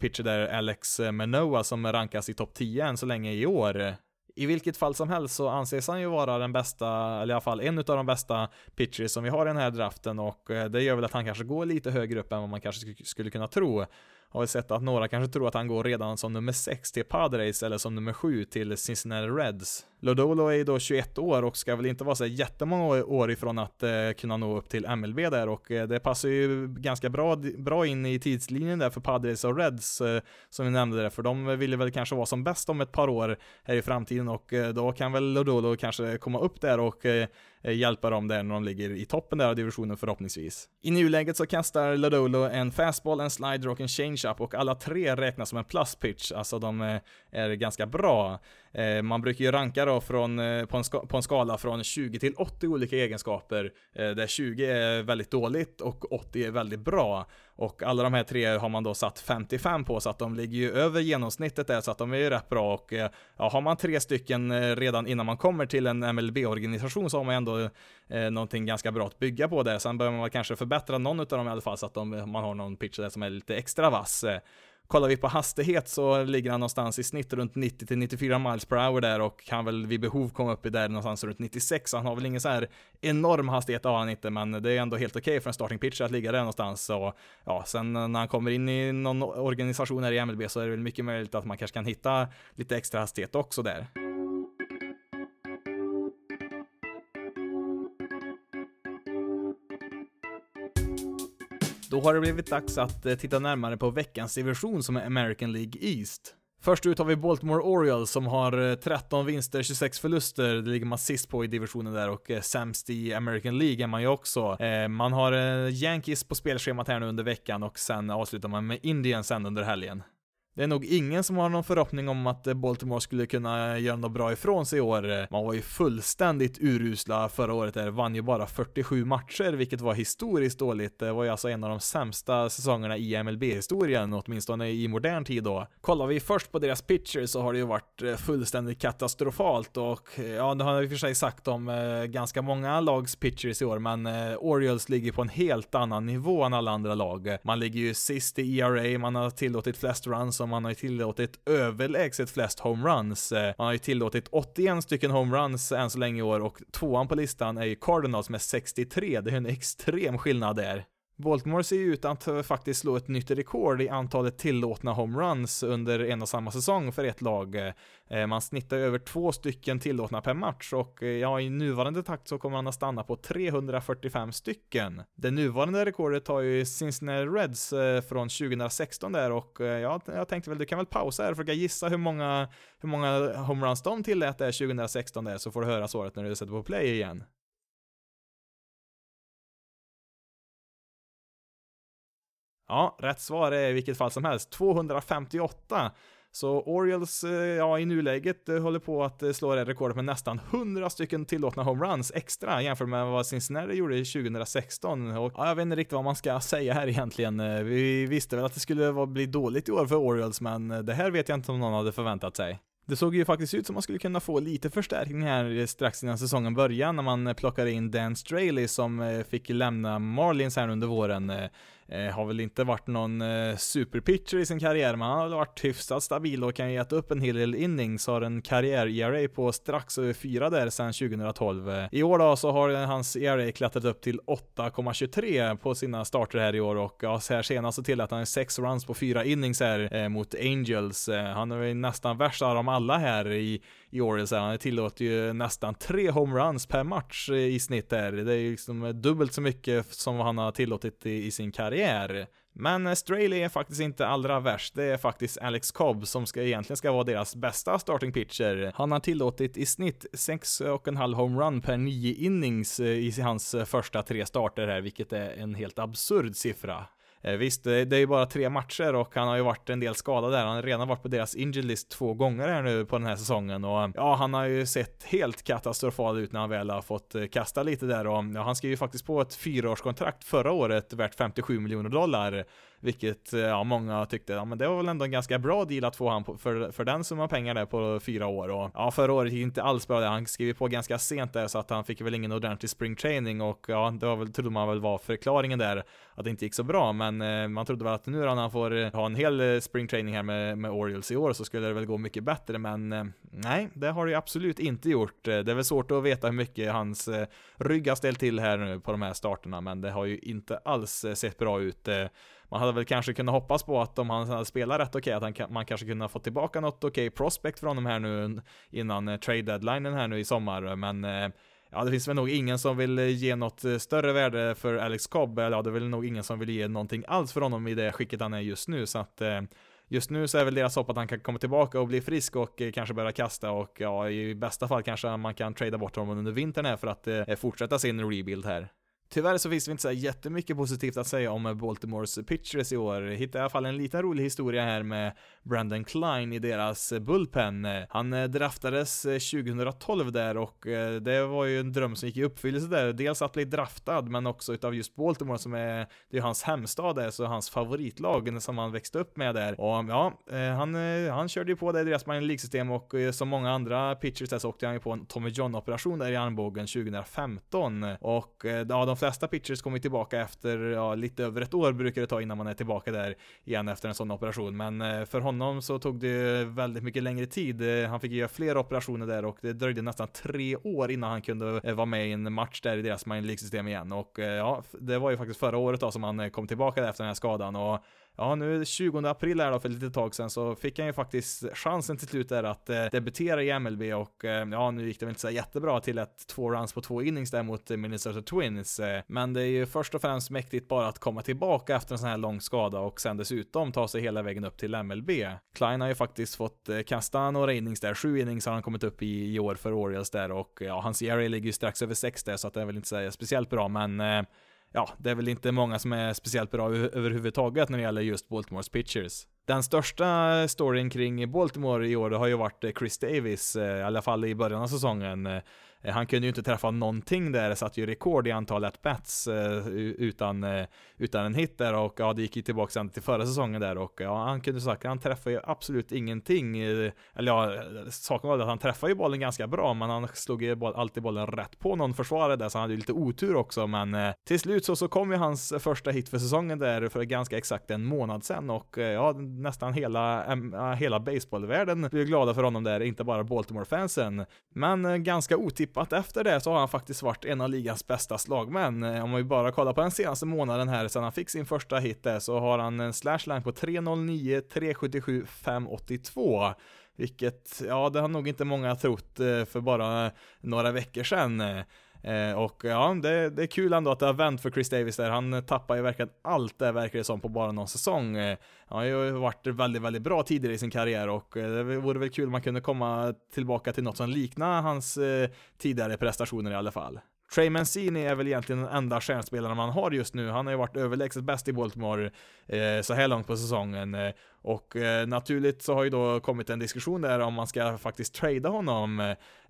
pitcher där, Alex Manoa, som rankas i topp 10 än så länge i år. I vilket fall som helst så anses han ju vara den bästa, eller i alla fall en av de bästa pitchers som vi har i den här draften och eh, det gör väl att han kanske går lite högre upp än vad man kanske skulle kunna tro har vi sett att några kanske tror att han går redan som nummer 6 till Padres eller som nummer 7 till Cincinnati Reds. Lodolo är ju då 21 år och ska väl inte vara så jättemånga år ifrån att eh, kunna nå upp till MLB där och eh, det passar ju ganska bra, bra in i tidslinjen där för Padres och Reds eh, som vi nämnde där, för de vill väl kanske vara som bäst om ett par år här i framtiden och eh, då kan väl Lodolo kanske komma upp där och eh, Eh, hjälpa dem där när de ligger i toppen där av divisionen förhoppningsvis. I nuläget så kastar Lodolo en fastball, en slider och en changeup och alla tre räknas som en plus pitch, alltså de eh, är ganska bra. Eh, man brukar ju ranka då från, eh, på, en på en skala från 20 till 80 olika egenskaper, eh, där 20 är väldigt dåligt och 80 är väldigt bra. Och alla de här tre har man då satt 55 på, så att de ligger ju över genomsnittet där, så att de är ju rätt bra. Och eh, ja, har man tre stycken redan innan man kommer till en MLB-organisation så har man ändå eh, någonting ganska bra att bygga på där. Sen behöver man kanske förbättra någon av dem i alla fall så att de, man har någon pitch där som är lite extra vass. Kollar vi på hastighet så ligger han någonstans i snitt runt 90 94 miles per hour där och kan väl vid behov komma upp i där någonstans runt 96. så Han har väl ingen så här enorm hastighet har han inte, men det är ändå helt okej okay för en starting pitcher att ligga där någonstans. Så ja, sen när han kommer in i någon organisation här i MLB så är det väl mycket möjligt att man kanske kan hitta lite extra hastighet också där. Då har det blivit dags att eh, titta närmare på veckans division som är American League East. Först ut har vi Baltimore Orioles som har eh, 13 vinster, 26 förluster. Det ligger man sist på i divisionen där och eh, sämst i American League är man ju också. Man har Yankees på spelschemat här nu under veckan och sen avslutar man med Indians sen under helgen. Det är nog ingen som har någon förhoppning om att eh, Baltimore skulle kunna eh, göra något bra ifrån sig i år. Eh, man var ju fullständigt urusla förra året där, vann ju bara 47 matcher, vilket var historiskt dåligt. Det var ju alltså en av de sämsta säsongerna i MLB-historien, åtminstone i modern tid då. Kollar vi först på deras pitcher så har det ju varit fullständigt katastrofalt och ja, det har jag i och för sig sagt om ganska många lags pitchers i år, men Orioles ligger på en helt annan nivå än alla andra lag. Man ligger ju sist i ERA, man har tillåtit flest runs man har ju tillåtit överlägset flest homeruns. Eh, man har ju tillåtit 81 stycken homeruns än så länge i år och tvåan på listan är ju Cardinals med 63. Det är en extrem skillnad där. Baltimore ser ju ut att eh, faktiskt slå ett nytt rekord i antalet tillåtna homeruns under en och samma säsong för ett lag. Eh, man snittar över två stycken tillåtna per match och eh, ja, i nuvarande takt så kommer han att stanna på 345 stycken. Det nuvarande rekordet har ju Cincinnati Reds från 2016 där och ja, jag tänkte väl du kan väl pausa här och försöka gissa hur många, hur många homeruns de tillät där 2016 där så får du höra svaret när du sätter på play igen. Ja, rätt svar är i vilket fall som helst 258. Så Orioles, eh, ja i nuläget eh, håller på att eh, slå det rekordet med nästan 100 stycken tillåtna homeruns extra jämfört med vad Cincinnati gjorde 2016. Och ja, jag vet inte riktigt vad man ska säga här egentligen. Vi visste väl att det skulle bli dåligt i år för Orioles, men det här vet jag inte om någon hade förväntat sig. Det såg ju faktiskt ut som man skulle kunna få lite förstärkning här strax innan säsongen började när man plockade in Dan Straley som fick lämna Marlins här under våren. Eh, har väl inte varit någon eh, superpitcher i sin karriär, men han har varit hyfsat stabil och kan ju upp en hel del innings, har en karriär-ERA på strax över 4 där sedan 2012. Eh, I år då så har hans ERA klättrat upp till 8,23 på sina starter här i år och ja, så här senast så tillät han 6 runs på 4 innings här eh, mot Angels. Eh, han är nästan värst av dem alla här i, i Orioles. Han tillåter ju nästan tre homeruns per match eh, i snitt där. Det är ju liksom dubbelt så mycket som han har tillåtit i, i sin karriär. Men eh, Straley är faktiskt inte allra värst, det är faktiskt Alex Cobb som ska, egentligen ska vara deras bästa starting pitcher. Han har tillåtit i snitt 6,5 homerun per 9 innings eh, i hans första tre starter här, vilket är en helt absurd siffra. Eh, visst, det är ju bara tre matcher och han har ju varit en del skadad där. Han har redan varit på deras injured list två gånger här nu på den här säsongen och eh, ja, han har ju sett helt katastrofal ut när han väl har fått eh, kasta lite där och ja, han skrev ju faktiskt på ett fyraårskontrakt förra året värt 57 miljoner dollar vilket, eh, ja, många tyckte, ja men det var väl ändå en ganska bra deal att få han på, för, för den summan pengar där på fyra år och ja, förra året gick inte alls bra där. Han skrev på ganska sent där så att han fick väl ingen ordentlig spring training och ja, det var väl, trodde man väl var förklaringen där att det inte gick så bra, men eh, man trodde väl att nu när han får eh, ha en hel eh, spring training här med, med Orioles i år så skulle det väl gå mycket bättre, men eh, nej, det har det ju absolut inte gjort. Det är väl svårt att veta hur mycket hans rygg har ställt till här nu på de här starterna, men det har ju inte alls sett bra ut man hade väl kanske kunnat hoppas på att om han spelar rätt okej, okay, att han, man kanske kunde få tillbaka något okej okay prospect från dem här nu innan eh, trade deadlinen här nu i sommar, men eh, Ja, det finns väl nog ingen som vill eh, ge något större värde för Alex Cobb, eller ja, det är väl nog ingen som vill ge någonting alls för honom i det skicket han är just nu, så att Just nu så är väl deras hopp att han kan komma tillbaka och bli frisk och kanske börja kasta. Och ja, i bästa fall kanske man kan trada bort honom under vintern här för att fortsätta sin rebuild här. Tyvärr så finns det inte så jättemycket positivt att säga om Baltimores pitchers i år. Hittade i alla fall en liten rolig historia här med Brandon Klein i deras bullpen. Han eh, draftades eh, 2012 där och eh, det var ju en dröm som gick i uppfyllelse där. Dels att bli draftad men också utav just Baltimore som är, det är hans hemstad där, så hans favoritlag som han växte upp med där. Och ja, han, han körde ju på det i deras minor League-system och som många andra pitchers där så åkte han ju på en Tommy John-operation där i armbågen 2015. Och ja, de flesta pitchers kommer tillbaka efter, ja, lite över ett år brukar det ta innan man är tillbaka där igen efter en sån operation. Men eh, för honom så tog det väldigt mycket längre tid. Eh, han fick göra flera operationer där och det dröjde nästan tre år innan han kunde eh, vara med i en match där i deras Mind League-system igen. Och ja, det var ju faktiskt förra året då som han kom tillbaka efter den här skadan och Ja, nu 20 april här då för ett litet tag sedan så fick han ju faktiskt chansen till slut där att eh, debutera i MLB och eh, ja, nu gick det väl inte så jättebra till ett två runs på två innings där mot Minnesota Twins. Eh, men det är ju först och främst mäktigt bara att komma tillbaka efter en sån här lång skada och sen dessutom ta sig hela vägen upp till MLB. Klein har ju faktiskt fått eh, kasta några innings där, sju innings har han kommit upp i i år för Orioles där och ja, hans ERA ligger ju strax över sex där så att det är väl inte så speciellt bra men eh, ja, det är väl inte många som är speciellt bra överhuvudtaget när det gäller just Baltimores pitchers. Den största storyn kring Baltimore i år har ju varit eh, Chris Davis, eh, i alla fall i början av säsongen. Eh, Eh, han kunde ju inte träffa någonting där, satt ju rekord i antalet bats eh, utan, eh, utan en hit där och ja, det gick ju tillbaka till förra säsongen där och ja, han kunde sagt, han träffade ju absolut ingenting. Eller ja, saken var att han träffade ju bollen ganska bra, men han slog ju alltid bollen rätt på någon försvarare där, så han hade ju lite otur också, men till slut så, så kom ju hans första hit för säsongen där för ganska exakt en månad sedan och ja, nästan hela, hela baseballvärlden blev glada för honom där, inte bara Baltimore-fansen. Men ganska otippat tippat efter det så har han faktiskt varit en av ligans bästa slagmän. Eh, om vi bara kollar på den senaste månaden här sedan han fick sin första hit där så har han en slashline på 309, 377, 582. Vilket, ja det har nog inte många trott eh, för bara några veckor sedan. Eh, och ja, det, det, är kul ändå att det har vänt för Chris Davis där. Han tappar ju verkligen allt det verkar det som på bara någon säsong. Eh, han har ju varit väldigt, väldigt bra tidigare i sin karriär och eh, det vore väl kul om man kunde komma tillbaka till något som liknar hans eh, tidigare prestationer i alla fall. Trey Mancini är väl egentligen den enda stjärnspelaren man har just nu. Han har ju varit överlägset bäst i Baltimore eh, så här långt på säsongen. Eh, och eh, naturligt så har ju då kommit en diskussion där om man ska faktiskt trada honom.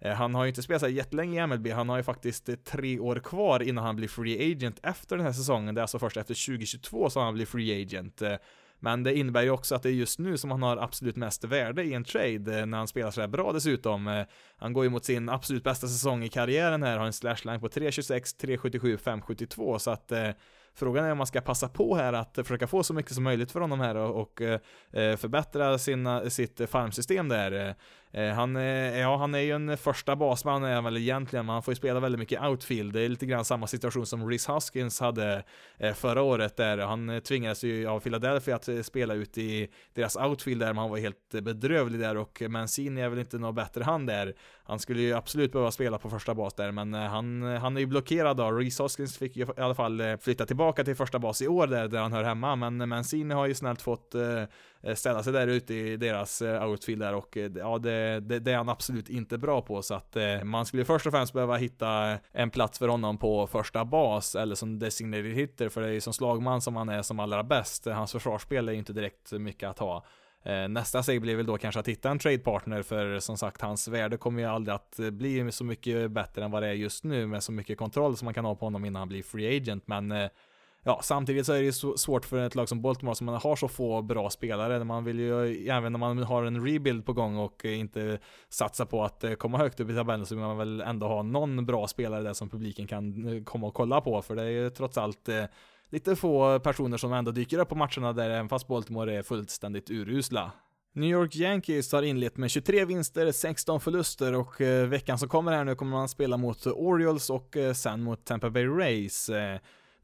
Eh, han har ju inte spelat så jättelänge i MLB, han har ju faktiskt tre år kvar innan han blir free agent efter den här säsongen. Det är alltså först efter 2022 som han blir free agent. Eh, men det innebär ju också att det är just nu som han har absolut mest värde i en trade, eh, när han spelar sådär bra dessutom. Eh, han går ju mot sin absolut bästa säsong i karriären här, har en slashline på 3.26, 3.77, 5.72, så att eh, Frågan är om man ska passa på här att försöka få så mycket som möjligt för honom här och, förbättra sina, sitt farmsystem där. Eh, han, eh, ja, han är ju en första basman är han väl egentligen, men han får ju spela väldigt mycket outfield. Det är lite grann samma situation som Rhys Huskins hade eh, förra året där. Han tvingades ju av Philadelphia att spela ut i deras outfield där, men han var helt bedrövlig där och Mancini är väl inte någon bättre han där. Han skulle ju absolut behöva spela på första bas där, men han, han är ju blockerad då. Rhys Huskins fick ju i alla fall flytta tillbaka till första bas i år där, där han hör hemma, men Mancini har ju snällt fått Eh, ställa sig där ute i deras eh, outfield där och eh, ja, det, det, det, är han absolut inte bra på så att man skulle först och främst behöva hitta en plats för honom på första bas eller som designated hitter för det är ju som slagman som han är som allra bäst. Hans försvarsspel är ju inte direkt mycket att ha. Nästa steg blir väl då kanske att hitta en tradepartner för som sagt hans värde kommer ju aldrig att bli så mycket bättre än vad det är just nu med så mycket kontroll som man kan ha på honom innan han blir free agent men Ja, samtidigt så är det ju svårt för ett lag som Baltimore som man har så få bra spelare. Man vill ju, även om man har en rebuild på gång och eh, inte satsa på att eh, komma högt upp i tabellen så vill man väl ändå ha någon bra spelare där som publiken kan eh, komma och kolla på. För det är ju trots allt lite få personer som ändå dyker upp på matcherna där även fast Baltimore är fullständigt urusla. New York Yankees har inlett med 23 vinster, 16 förluster och veckan som kommer här nu kommer man spela mot Orioles och sen mot Tampa Bay Rays.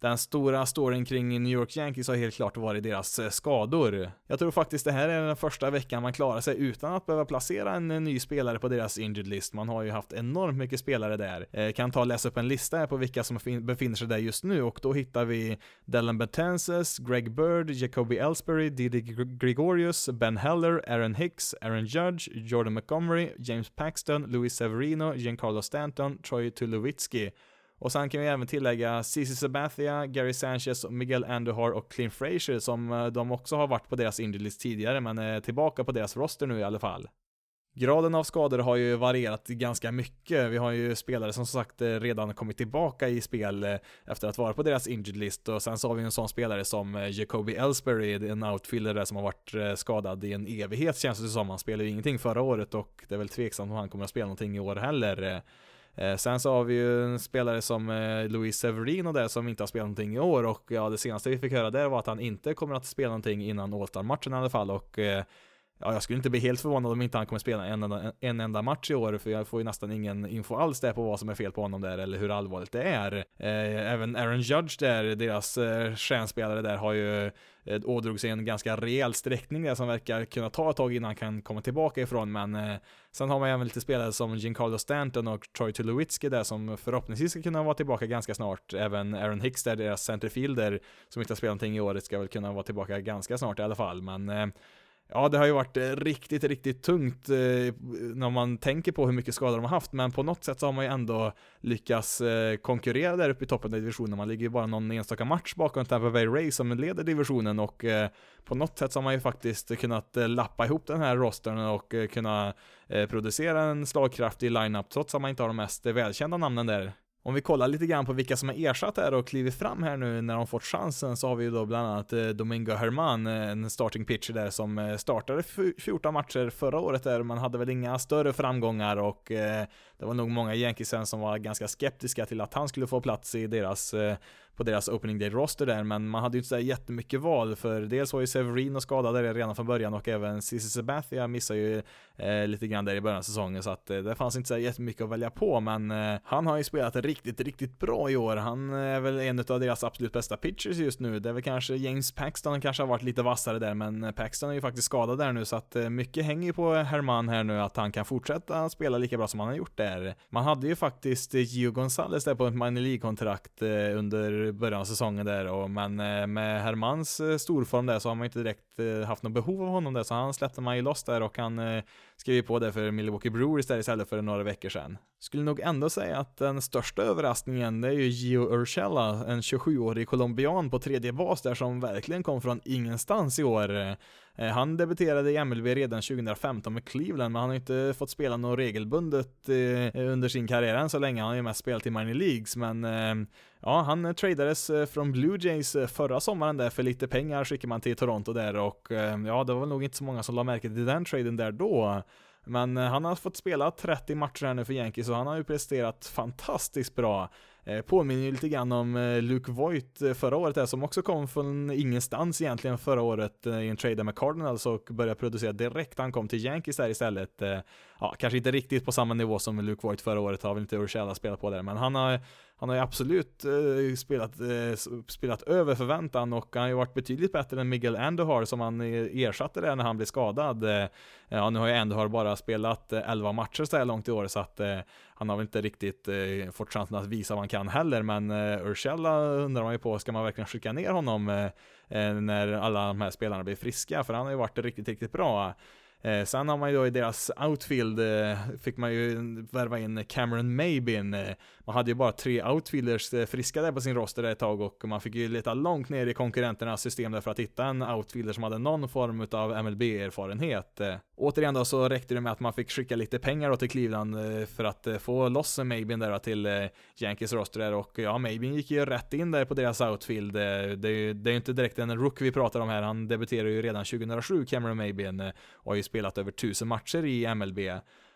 Den stora storyn kring New York Yankees har helt klart varit deras eh, skador. Jag tror faktiskt det här är den första veckan man klarar sig utan att behöva placera en eh, ny spelare på deras injured list. Man har ju haft enormt mycket spelare där. Eh, kan ta och läsa upp en lista här på vilka som befinner sig där just nu och då hittar vi Dellen Betances, Greg Bird, Jacoby Ellsbury, Didi Gregorius, Ben Heller, Aaron Hicks, Aaron Judge, Jordan Montgomery, James Paxton, Louis Severino, Giancarlo Stanton, Troy Tulowitzki och sen kan vi även tillägga Cici Sabathia, Gary Sanchez, Miguel Andujar och Clint Frazier som eh, de också har varit på deras indelist tidigare men är tillbaka på deras roster nu i alla fall. Graden av skador har ju varierat ganska mycket. Vi har ju spelare som sagt eh, redan kommit tillbaka i spel efter att vara på deras injured list och sen så har vi en sån spelare som Jacoby Ellsbury, en outfielder där som har varit skadad i en evighet känns det som. Han spelade ju ingenting förra året och det är väl tveksamt om han kommer att spela någonting i år heller. Eh, sen så har vi ju en spelare som eh, Luis Severino där som inte har spelat någonting i år och ja, det senaste vi fick höra där var att han inte kommer att spela någonting innan All-Star-matchen i alla fall och eh, Ja, jag skulle inte bli helt förvånad om inte han kommer spela en enda, en enda match i år, för jag får ju nästan ingen info alls där på vad som är fel på honom där, eller hur allvarligt det är. Eh, även Aaron Judge där, deras eh, stjärnspelare där, har ju eh, ådrog sig en ganska rejäl sträckning där som verkar kunna ta ett tag innan han kan komma tillbaka ifrån, men eh, sen har man även lite spelare som Giancarlo Stanton och Troy Tulowitzki där som förhoppningsvis ska kunna vara tillbaka ganska snart. Även Aaron Hicks där, deras centerfielder, som inte har spelat någonting i år, ska väl kunna vara tillbaka ganska snart i alla fall, men eh, Ja, det har ju varit eh, riktigt, riktigt tungt eh, när man tänker på hur mycket skador de har haft, men på något sätt så har man ju ändå lyckats eh, konkurrera där uppe i toppen av divisionen. Man ligger ju bara någon enstaka match bakom Tampa Bay Rays som leder divisionen och eh, på något sätt så har man ju faktiskt kunnat eh, lappa ihop den här rostern och eh, kunna eh, producera en slagkraftig lineup trots att man inte har de mest välkända namnen där. Om vi kollar lite grann på vilka som har ersatt här och klivit fram här nu när de fått chansen så har vi ju då bland annat eh, Domingo Herman, eh, en starting pitcher där som eh, startade 14 matcher förra året där, man hade väl inga större framgångar och det var nog många Yankeesen som var ganska skeptiska till att han skulle få plats i deras på deras opening day roster där, men man hade ju inte så jättemycket val för dels var ju Severino skadad där redan från början och även Cissi Sabathia missade ju eh, lite grann där i början av säsongen så att eh, det fanns inte så jättemycket att välja på men eh, han har ju spelat riktigt, riktigt bra i år. Han eh, är väl en av deras absolut bästa pitchers just nu. Det är väl kanske James Paxton kanske har varit lite vassare där men eh, Paxton är ju faktiskt skadad där nu så att eh, mycket hänger ju på Herman här nu att han kan fortsätta spela lika bra som han har gjort där. Man hade ju faktiskt Gio Gonzales där på ett minor League-kontrakt eh, i början av säsongen där och men eh, med Hermans eh, storform där så har man inte direkt eh, haft något behov av honom där så han släppte man ju loss där och han skrev på det för Milwaukee Brewers där istället för några veckor sedan. Skulle nog ändå säga att den största överraskningen det är ju Gio Urshela, en 27-årig colombian på tredje bas där som verkligen kom från ingenstans i år. Eh, han debuterade i MLB redan 2015 med Cleveland, men han har inte fått spela något regelbundet eh, under sin karriär än så länge. Han har ju mest spelat i minor leagues, men eh, ja, han tradades från Blue Jays förra sommaren där för lite pengar skickade man till Toronto där och ja, det var väl nog inte så många som la märke till den traden där då. Men eh, han har fått spela 30 matcher här nu för Yankees och han har ju presterat fantastiskt bra. Eh, påminner ju lite grann om eh, Luke Voigt förra året där, som också kom från ingenstans egentligen förra året i en trade med Cardinals och började producera direkt. Han kom till Yankees där istället. Ja, kanske inte riktigt på samma nivå som Luke Voigt förra året, har väl inte Urshela spelat på där, men han har han har ju absolut eh, spelat, eh, spelat över förväntan och han har ju varit betydligt bättre än Miguel Andujar som han eh, ersatte där när han blev skadad. Eh, ja, nu har ju Andujar bara spelat eh, 11 matcher så här långt i år så att eh, han har väl inte riktigt fått chansen att visa vad han kan heller, men Urshela undrar man ju på, ska man verkligen skicka ner honom när alla de här spelarna blir friska? För han har ju varit riktigt, riktigt bra. Eh, sen har man ju då i deras outfield, eh, fick man ju värva in Cameron Mabin, Eh, man hade ju bara tre outfielders eh, friska där på sin roster ett tag och man fick ju leta långt ner i konkurrenternas system där för att hitta en outfielder som hade någon form av MLB-erfarenhet. Eh, Återigen då så räckte det med att man fick skicka lite pengar då till Cleveland eh, för att eh, få loss Mabin där till eh, Yankees roster där och ja, Mabin gick ju rätt in där på deras outfield. Det är ju det är inte direkt en rook vi pratar om här, han debuterade ju redan 2007, Cameron Mabin och har ju spelat över tusen matcher i MLB.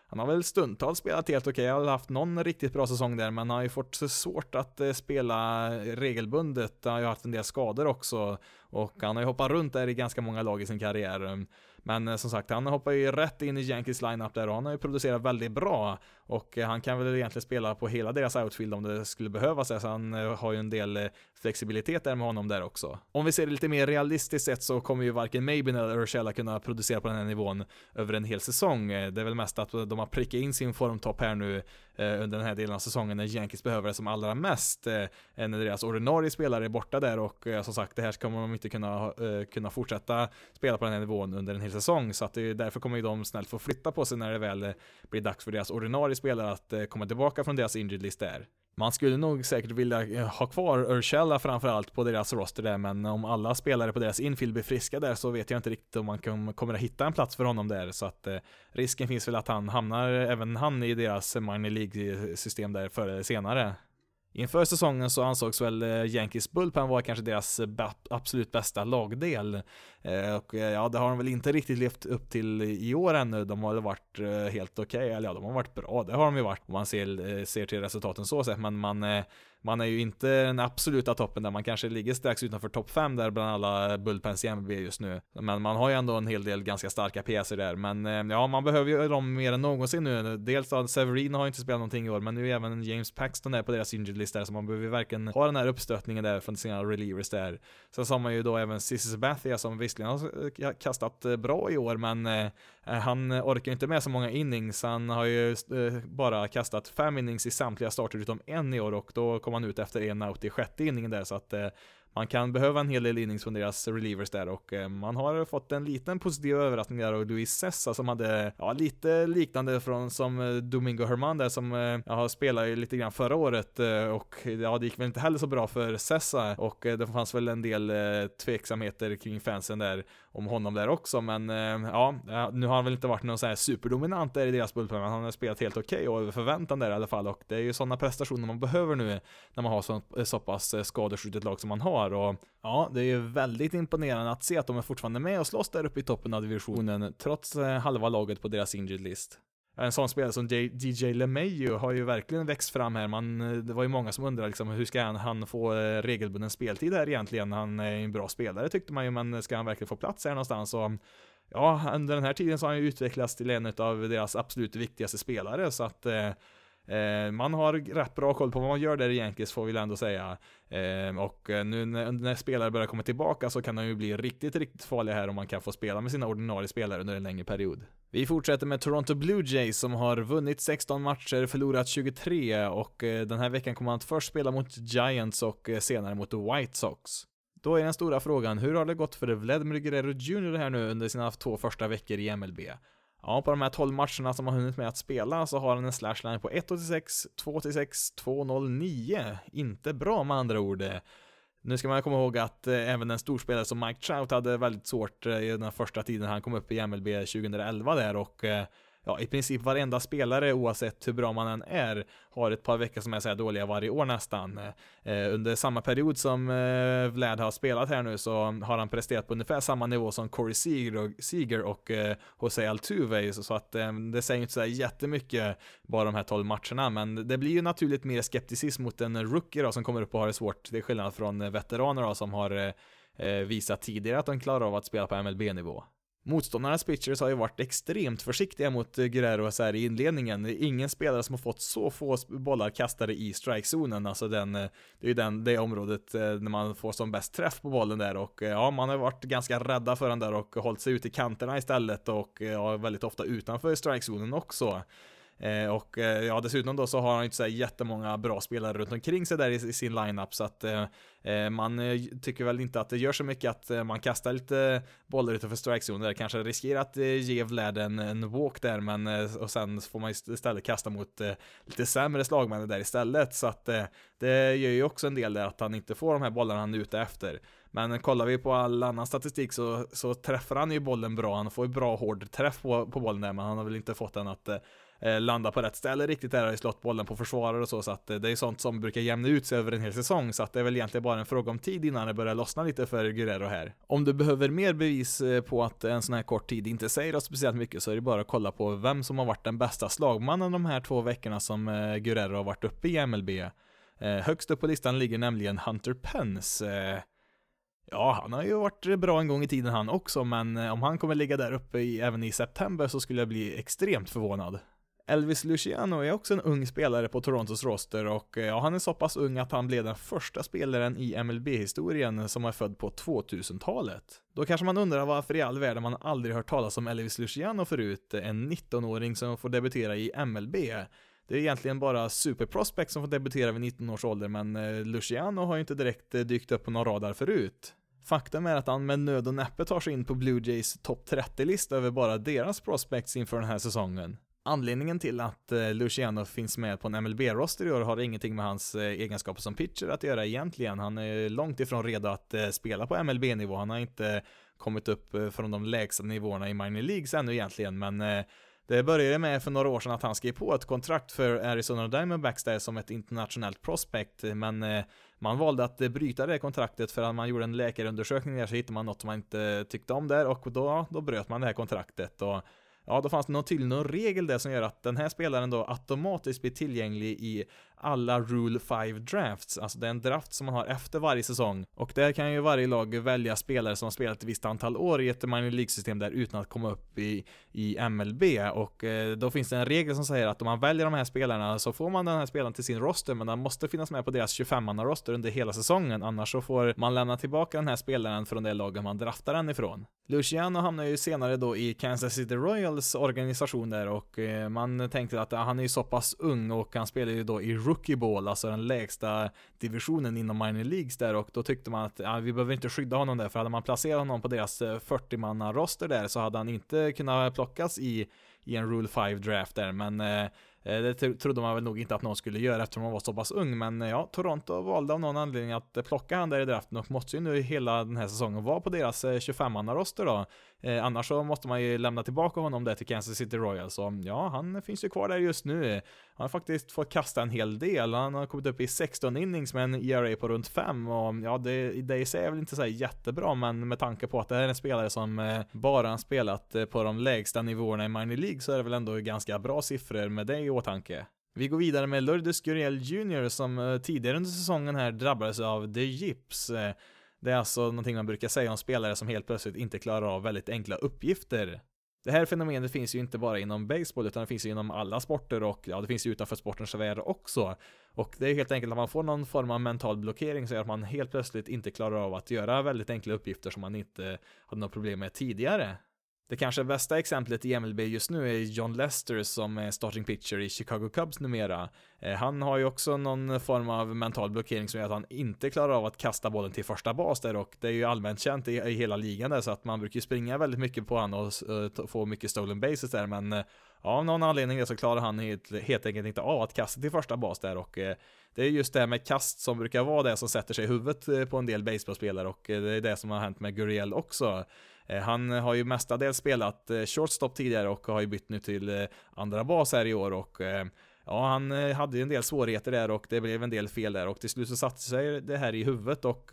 Han har väl stundtals spelat helt okej, okay. har haft någon riktigt bra säsong där, men har ju fått svårt att spela regelbundet. Han har ju haft en del skador också och han har ju hoppat runt där i ganska många lag i sin karriär. Men eh, som sagt, han hoppar ju rätt in i Yankees lineup där och han har ju producerat väldigt bra. Och eh, han kan väl egentligen spela på hela deras outfield om det skulle behövas, så han eh, har ju en del eh, flexibilitet där med honom där också. Om vi ser det lite mer realistiskt sett så kommer ju varken Mabin eller Urshela kunna producera på den här nivån över en hel säsong. Det är väl mest att de har prickat in sin formtopp här nu under den här delen av säsongen när Yankees behöver det som allra mest. När deras ordinarie spelare är borta där och som sagt, det här kommer de inte kunna, kunna fortsätta spela på den här nivån under en hel säsong. Så att det, är därför kommer ju de snällt få flytta på sig när det väl blir dags för deras ordinarie spelare att eh, komma tillbaka från deras injured list där. Man skulle nog säkert vilja eh, ha kvar Urshela framförallt på deras roster där, men om alla spelare på deras infield blir friska där så vet jag inte riktigt om man kommer att hitta en plats för honom där, så att eh, risken finns väl att han hamnar, även han, i deras minor League-system där förr eller senare. Inför säsongen så ansågs väl eh, Yankees Bullpen vara kanske deras eh, absolut bästa lagdel. Eh, och ja, det har de väl inte riktigt levt upp till i år ännu. De har varit helt okej, okay. eller ja, de har varit bra. Det har de ju varit om man ser, ser till resultaten så sett. Men man man är ju inte den absoluta toppen där, man kanske ligger strax utanför topp 5 där bland alla bullpens i MLB just nu. Men man har ju ändå en hel del ganska starka pjäser där. Men eh, ja, man behöver ju dem mer än någonsin nu. Dels då, Severin har ju inte spelat någonting i år, men nu är även James Paxton där på deras injured list där, så man behöver ju verkligen ha den här uppstötningen där från sina relievers där. Sen så har man ju då även Cissi Sabathia som visserligen har kastat eh, bra i år, men eh, han orkar inte med så många innings. Han har ju bara kastat fem innings i samtliga starter utom en i år och då kom han ut efter en out i sjätte inningen där så att eh, man kan behöva en hel del innings från deras relievers där och eh, man har fått en liten positiv överraskning där av Luis Sessa som hade, ja, lite liknande från som eh, Domingo Herman där som eh, ja, spelade lite grann förra året och ja, det gick väl inte heller så bra för Sessa och det fanns väl en del tveksamheter kring fansen där om honom där också, men ja, nu har han väl inte varit någon sån här superdominant där i deras bullpen, men han har spelat helt okej okay och över förväntan där i alla fall och det är ju sådana prestationer man behöver nu när man har så, så pass skadeskjutet lag som man har har och ja, det är ju väldigt imponerande att se att de är fortfarande med och slåss där uppe i toppen av divisionen trots eh, halva laget på deras injured list. En sån spelare som DJ LeMayu har ju verkligen växt fram här. Man, eh, det var ju många som undrade liksom, hur ska han, han få eh, regelbunden speltid här egentligen? Han är en bra spelare tyckte man ju, men ska han verkligen få plats här någonstans? Och, ja, under den här tiden så har han ju utvecklats till en av deras absolut viktigaste spelare, så att eh, man har rätt bra koll på vad man gör där i Yankees får vi ändå säga. Eh, och eh, nu när, när, spelare börjar komma tillbaka så kan de ju bli riktigt, riktigt farliga här om man kan få spela med sina ordinarie spelare under en längre period. Vi fortsätter med Toronto Blue Jays som har vunnit 16 matcher, förlorat 23 och eh, den här veckan kommer man att först spela mot Giants och eh, senare mot White Sox. Då är den stora frågan, hur har det gått för Vladimir Guerrero Jr här nu under sina två första veckor i MLB? Ja, på de här 12 matcherna som har hunnit med att spela så har han en slashline på 1.86, 2.86, 2.09. Inte bra med andra ord. Nu ska man komma ihåg att eh, även en storspelare som Mike Trout hade väldigt svårt eh, i den första tiden han kom upp i MLB 2011 där och eh, ja, i princip varenda spelare oavsett hur bra man än är har ett par veckor som är så här dåliga varje år nästan. Eh, under samma period som eh, Vlad har spelat här nu så har han presterat på ungefär samma nivå som Corey Seager och, Seager och eh, Jose Altuve så, så att eh, det säger inte så här jättemycket bara de här 12 matcherna men det blir ju naturligt mer skepticism mot en rookie då som kommer upp och har det svårt. Det är skillnad från veteraner då som har eh, eh visat tidigare att de klarar av att spela på MLB-nivå. Motståndarnas pitchers har ju varit extremt försiktiga mot Guerrero så här i inledningen. Ingen spelare som har fått så få bollar kastade i strikezonen, alltså den, eh, det är ju den, det området eh, när man får som bäst träff på bollen där och eh, ja, man har varit ganska rädda för den där och hållit sig ute i kanterna istället och ja, väldigt ofta utanför strikezonen också. Eh, och eh, ja, dessutom då så har han inte så jättemånga bra spelare runt omkring sig där i, i sin lineup så att eh, eh, man eh, tycker väl inte att det gör så mycket att eh, man kastar lite bollar utanför strikezonen där, kanske riskerar att eh, ge Vlad en, en walk där, men eh, och sen får man istället kasta mot lite sämre slagmän där istället, så att det gör ju också en del där att han inte får de här bollarna han är ute efter. Men kollar vi på all annan statistik så, så träffar han ju bollen bra, han får ju bra hård träff på, på bollen där, men han har väl inte fått den att eh, landa på rätt ställe riktigt där i slått bollen på försvarare och så, så att eh, det är sånt som brukar jämna ut sig över en hel säsong, så att det är väl egentligen bara en fråga om tid innan det börjar lossna lite för Guerrero här. Om du behöver mer bevis eh, på att en sån här kort tid inte säger oss speciellt mycket så är det bara att kolla på vem som har varit den bästa slagmannen de här två veckorna som eh, Guerrero har varit uppe i MLB. Högst upp på listan ligger nämligen Hunter Pence. Ja, han har ju varit bra en gång i tiden han också, men om han kommer ligga där uppe i, även i september så skulle jag bli extremt förvånad. Elvis Luciano är också en ung spelare på Torontos roster och eh, ja, han är så pass ung att han blev den första spelaren i MLB-historien som är född på 2000-talet. Då kanske man undrar varför i all världen man aldrig hört talas om Elvis Luciano förut, en 19-åring som får debutera i MLB. Det är egentligen bara superprospect som får debutera vid 19 års ålder, men eh, Luciano har ju inte direkt eh, dykt upp på någon radar förut. Faktum är att han med nöd och näppe tar sig in på Blue Jays topp 30-lista över bara deras prospects inför den här säsongen. Anledningen till att eh, Luciano finns med på en MLB-roster i år har ingenting med hans eh, egenskaper som pitcher att göra egentligen. Han är långt ifrån redo att eh, spela på MLB-nivå. Han har inte kommit upp från de lägsta nivåerna i minor leagues ännu egentligen, men det började med för några år sedan att han skrev på ett kontrakt för Arizona Diamondbacks där som ett internationellt prospect, men man valde att bryta det kontraktet för att man gjorde en läkarundersökning där så hittade man något som man inte tyckte om där och då, då bröt man det här kontraktet och Ja, då fanns det någon tydligen någon regel där som gör att den här spelaren då automatiskt blir tillgänglig i alla Rule 5 drafts, alltså det är en draft som man har efter varje säsong. Och där kan ju varje lag välja spelare som har spelat ett visst antal år i ett minor League-system där utan att komma upp i, i MLB. Och eh, då finns det en regel som säger att om man väljer de här spelarna så får man den här spelaren till sin roster, men den måste finnas med på deras 25-manna-roster under hela säsongen, annars så får man lämna tillbaka den här spelaren från det laget man draftar den ifrån. Luciano hamnar ju senare då i Kansas City Royals organisation där och eh, man tänkte att han är ju så pass ung och han spelar ju då i rookie ball, alltså den lägsta divisionen inom minor leagues där och då tyckte man att ja, vi behöver inte skydda honom där för hade man placerat honom på deras eh, 40-manna roster där så hade han inte kunnat plockas i, i en Rule 5 draft där men eh, eh det trodde man väl nog inte att någon skulle göra eftersom han var så pass ung, men eh, ja, Toronto valde av någon anledning att plocka han där i draften och måste ju nu hela den här säsongen vara på deras 25-manna-roster då. Eh, annars så måste man ju lämna tillbaka honom där till Kansas City Royals, så ja, han finns ju kvar där just nu. Han har faktiskt fått kasta en hel del, han har kommit upp i 16 innings med en ERA på runt 5 och ja, det, det i sig är väl inte så jättebra, men med tanke på att det här är en spelare som eh, bara har spelat eh, på de lägsta nivåerna i minor League så är det väl ändå ganska bra siffror med det i åtanke. Vi går vidare med Lourdes Gurriel Jr som eh, tidigare under säsongen här drabbades av the gips. Eh, det är alltså någonting man brukar säga om spelare som helt plötsligt inte klarar av väldigt enkla uppgifter. Det här fenomenet finns ju inte bara inom baseball utan det finns ju inom alla sporter och ja, det finns ju utanför sportens värld också. Och det är helt enkelt att man får någon form av mental blockering så att man helt plötsligt inte klarar av att göra väldigt enkla uppgifter som man inte hade något problem med tidigare. Det kanske bästa exemplet i MLB just nu är John Lester som är starting pitcher i Chicago Cubs numera. Eh, han har ju också någon form av mental blockering som gör att han inte klarar av att kasta bollen till första bas där och det är ju allmänt känt i, i hela ligan där så att man brukar ju springa väldigt mycket på honom och eh, få mycket stolen bases där men eh, av någon anledning så klarar han helt, helt enkelt inte av att kasta till första bas där och eh, det är just det här med kast som brukar vara det som sätter sig i huvudet eh, på en del baseballspelare och eh, det är det som har hänt med Guriel också. Han har ju mestadels spelat shortstop tidigare och har ju bytt nu till andra bas här i år och Ja, han hade ju en del svårigheter där och det blev en del fel där och till slut så satte sig det här i huvudet och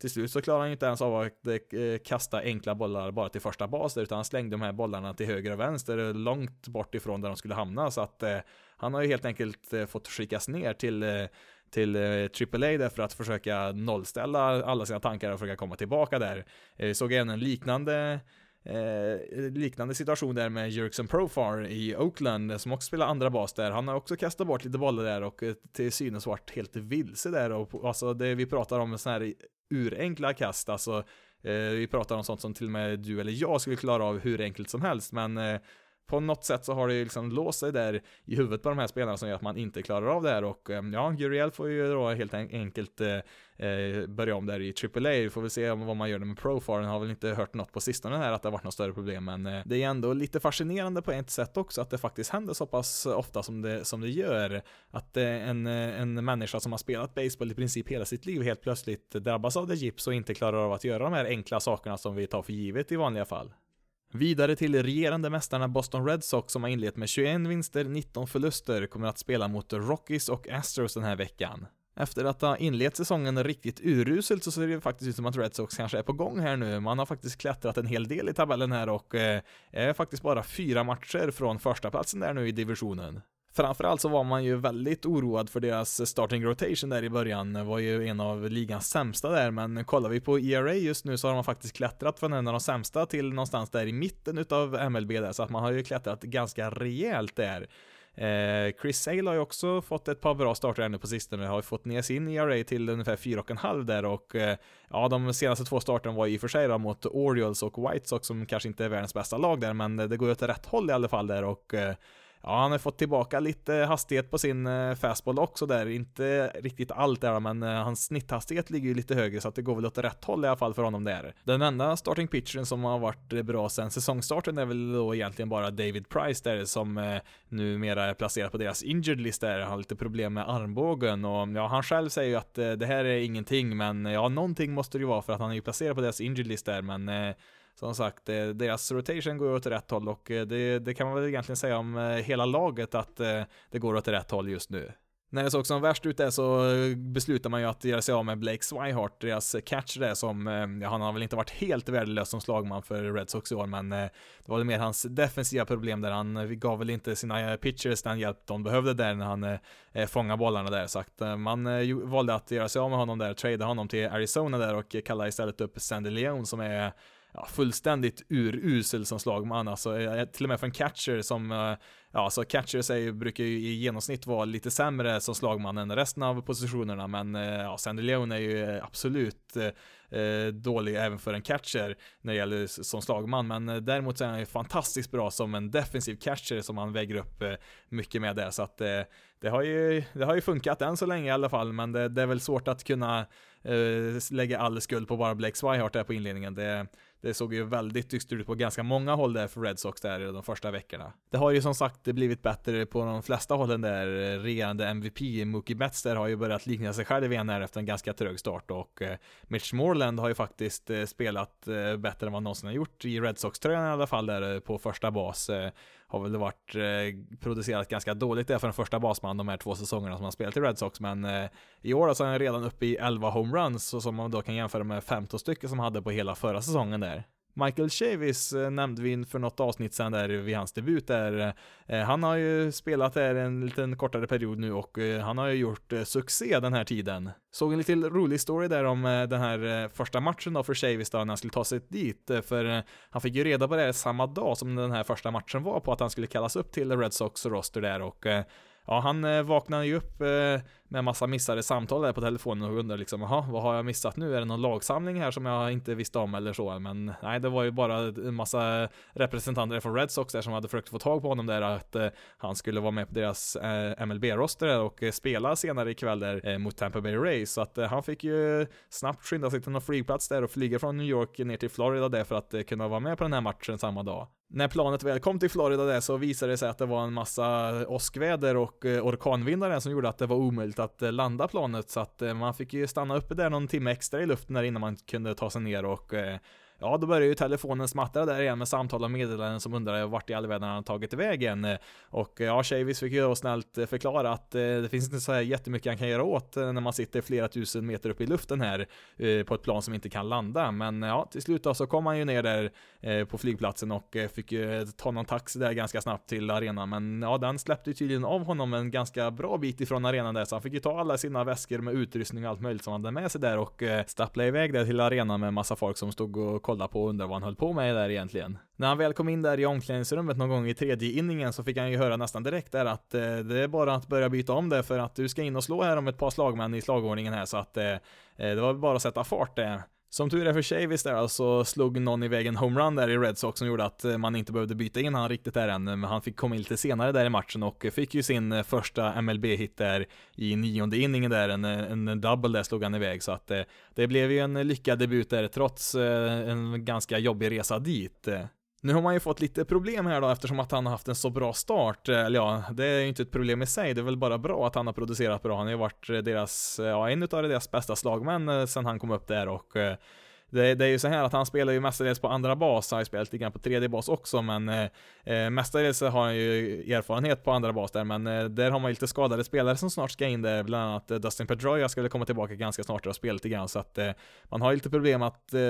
till slut så klarade han inte ens av att eh, eh, kasta enkla bollar bara till första bas utan han slängde de här bollarna till höger och vänster eh, långt bort ifrån där de skulle hamna så att han har ju helt enkelt fått skickas ner till till AAA där för att försöka nollställa alla sina tankar och försöka komma tillbaka där. Jag såg även en liknande Eh, liknande situation där med Jerkson Profar i Oakland som också spelar andra bas där. Han har också kastat bort lite bollar där och eh, till synes varit helt vilse där och alltså det vi pratar om sådana här urenkla kast, alltså eh, vi pratar om sånt som till och med du eller jag skulle klara av hur enkelt som helst men eh, på något sätt så har det ju liksom låst sig där i huvudet på de här spelarna som gör att man inte klarar av det här och eh, ja, Guriel får ju då helt enkelt eh, eh, börja om där i AAA. Vi får väl se vad man gör med Profaren. Har väl inte hört något på sistone här att det har varit något större problem, men eh, det är ändå lite fascinerande på ett sätt också att det faktiskt händer så pass ofta som det, som det gör. Att eh, en, eh, en människa som har spelat baseball i princip hela sitt liv helt plötsligt drabbas av det gips och inte klarar av att göra de här enkla sakerna som vi tar för givet i vanliga fall. Vidare till regerande mästarna Boston Red Sox som har inlett med 21 vinster, 19 förluster, kommer att spela mot Rockies och Astros den här veckan. Efter att ha inlett säsongen riktigt uruselt så ser det faktiskt ut som att Red Sox kanske är på gång här nu. Man har faktiskt klättrat en hel del i tabellen här och eh, är faktiskt bara fyra matcher från första platsen där nu i divisionen. Framförallt så var man ju väldigt oroad för deras starting rotation där i början, det var ju en av ligans sämsta där, men kollar vi på ERA just nu så har man faktiskt klättrat från en av de sämsta till någonstans där i mitten utav MLB där, så att man har ju klättrat ganska rejält där. Eh, Chris Sale har ju också fått ett par bra starter ännu på sistone, har ju fått ner sin ERA till ungefär 4,5 där och eh, ja, de senaste två starterna var i och för sig då mot Orioles och White Sox som kanske inte är världens bästa lag där, men det går ju åt rätt håll i alla fall där och eh, Ja, han har fått tillbaka lite hastighet på sin eh, fastball också där. Inte riktigt allt där, men eh, hans snitthastighet ligger ju lite högre så att det går väl åt rätt håll i alla fall för honom där. Den enda starting pitchern som har varit eh, bra sen säsongstarten är väl då egentligen bara David Price där som numera är placerad på deras injured list där. Han har lite problem med armbågen och ja, han själv säger ju att det här är ingenting, men ja, någonting måste det ju vara för att han är ju placerad på deras injured list där, men som sagt, eh, deras rotation går åt rätt håll och eh, det, det kan man väl egentligen säga om eh, hela laget att det går åt rätt håll just nu. När det såg som värst ut där så beslutar man ju att göra sig av med Blake Swihart, deras catch där som, ja, han har väl inte varit helt värdelös som slagman för Red Sox i år, men det var väl mer hans defensiva problem där han gav väl inte sina pitchers den hjälp de behövde där när han eh, fångade bollarna där, så att man valde att göra sig av med honom där, trada honom till Arizona där och kalla istället upp Sandy Leon som är ja, fullständigt urusel som slagman. Alltså, eh, till och med för en catcher som, eh, ja, alltså catchers är, brukar ju i genomsnitt vara lite sämre som slagman än resten av positionerna, men eh, ja, Sandy Leon är ju absolut eh, dålig även för en catcher när det gäller som slagman, men däremot så är han ju fantastiskt bra som en defensiv catcher som han väger upp eh, mycket med det, så att eh, det har ju, det har ju funkat än så länge i alla fall, men det, det är väl svårt att kunna lägga all skuld på bara Blake Swihart där på inledningen. Det, det såg ju väldigt dystert ut på ganska många håll där för Red Sox där de första veckorna. Det har ju som sagt blivit bättre på de flesta hållen där. Regerande MVP Mookie Betts där har ju börjat likna sig själv igen här efter en ganska trög start och eh, Mitch Moreland har ju faktiskt eh, spelat eh, bättre än vad någonsin har gjort i Red Sox-tröjan i alla fall där på första bas har väl varit producerat ganska dåligt där för en första basman de här två säsongerna som han spelat i Red Sox, men i år så är han redan uppe i 11 homeruns, som man då kan jämföra med 15 stycken som han hade på hela förra säsongen där. Michael Chavis eh, nämnde vi för något avsnitt sen där vid hans debut där. Eh, han har ju spelat där en liten kortare period nu och eh, han har ju gjort succé den här tiden. Såg en liten rolig story där om den här första matchen då för Chavis då när han skulle ta sig dit, för han fick ju reda på det samma dag som den här första matchen var på att han skulle kallas upp till Red Sox roster där och ja, han vaknade ju upp med massa missade samtal där på telefonen och undrade liksom, jaha, vad har jag missat nu? Är det någon lagsamling här som jag inte visste om eller så? Men nej, det var ju bara en massa representanter från Red Sox där som hade försökt få tag på honom där, att eh, han skulle vara med på deras eh, MLB-roster och eh, spela senare ikväll där eh, mot Tampa Bay Rays. Så att eh, han fick ju snabbt skynda sig till någon flygplats där och flyga från New York ner till Florida där för att eh, kunna vara med på den här matchen samma dag. När planet väl kom till Florida där så visade det sig att det var en massa åskväder och eh, orkanvindar som gjorde att det var omöjligt att eh, landa planet så att eh, man fick ju stanna uppe där någon timme extra i luften där innan man kunde ta sig ner och eh, Ja, då började ju telefonen smattra där igen med samtal och meddelanden som undrade vart i all världen han tagit vägen. Och ja, Chavis fick ju då snällt förklara att eh, det finns inte så här jättemycket han kan göra åt eh, när man sitter flera tusen meter upp i luften här eh, på ett plan som inte kan landa. Men ja, till slut då så kom han ju ner där på flygplatsen och fick ju ta någon taxi där ganska snabbt till arenan. Men ja, den släppte ju tydligen av honom en ganska bra bit ifrån arenan där, så han fick ju ta alla sina väskor med utrustning och allt möjligt som han hade med sig där och stappla iväg där till arenan med massa folk som stod och kollade på och undrade vad han höll på med där egentligen. När han väl kom in där i omklädningsrummet någon gång i tredje inningen så fick han ju höra nästan direkt där att eh, det är bara att börja byta om det för att du ska in och slå här om ett par slagmän i slagordningen här så att eh, eh det var bara att sätta fart där. Som tur är för Chavis där så slog någon iväg en homerun där i Red Sox som gjorde att eh, man inte behövde byta in han riktigt där än, men han fick komma in lite senare där i matchen och eh, fick ju sin eh, första MLB-hit där i nionde inningen där, en, en double där slog han iväg så att det blev ju en lyckad debut där trots en ganska jobbig resa dit. Nu har man ju fått lite problem här då eftersom att han har haft en så bra start. Eh, eller ja, det är ju inte ett problem i sig. Det är väl bara bra att han har producerat bra. Han har ju varit eh, deras, eh, ja, en av deras bästa slagmän sen han kom upp där och det, det, är ju så här att han spelar ju mestadels på andra bas, han har ju spelat lite grann på tredje bas också, men eh, eh mestadels har han ju erfarenhet på andra bas där, men eh, där har man ju lite skadade spelare som snart ska in där, bland annat eh, Dustin Pedroia skulle komma tillbaka ganska snart och spela lite grann, så att eh, man har ju lite problem att eh,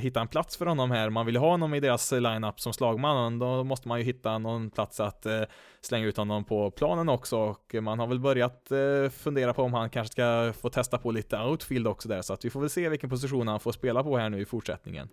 hitta en plats för honom här, man vill ju ha honom i deras lineup som slagman, och då måste man ju hitta någon plats att eh, slänga ut honom på planen också, och man har väl börjat eh, fundera på om han kanske ska få testa på lite outfield också där, så att vi får väl se vilken position han får spela på här nu i fortsättningen.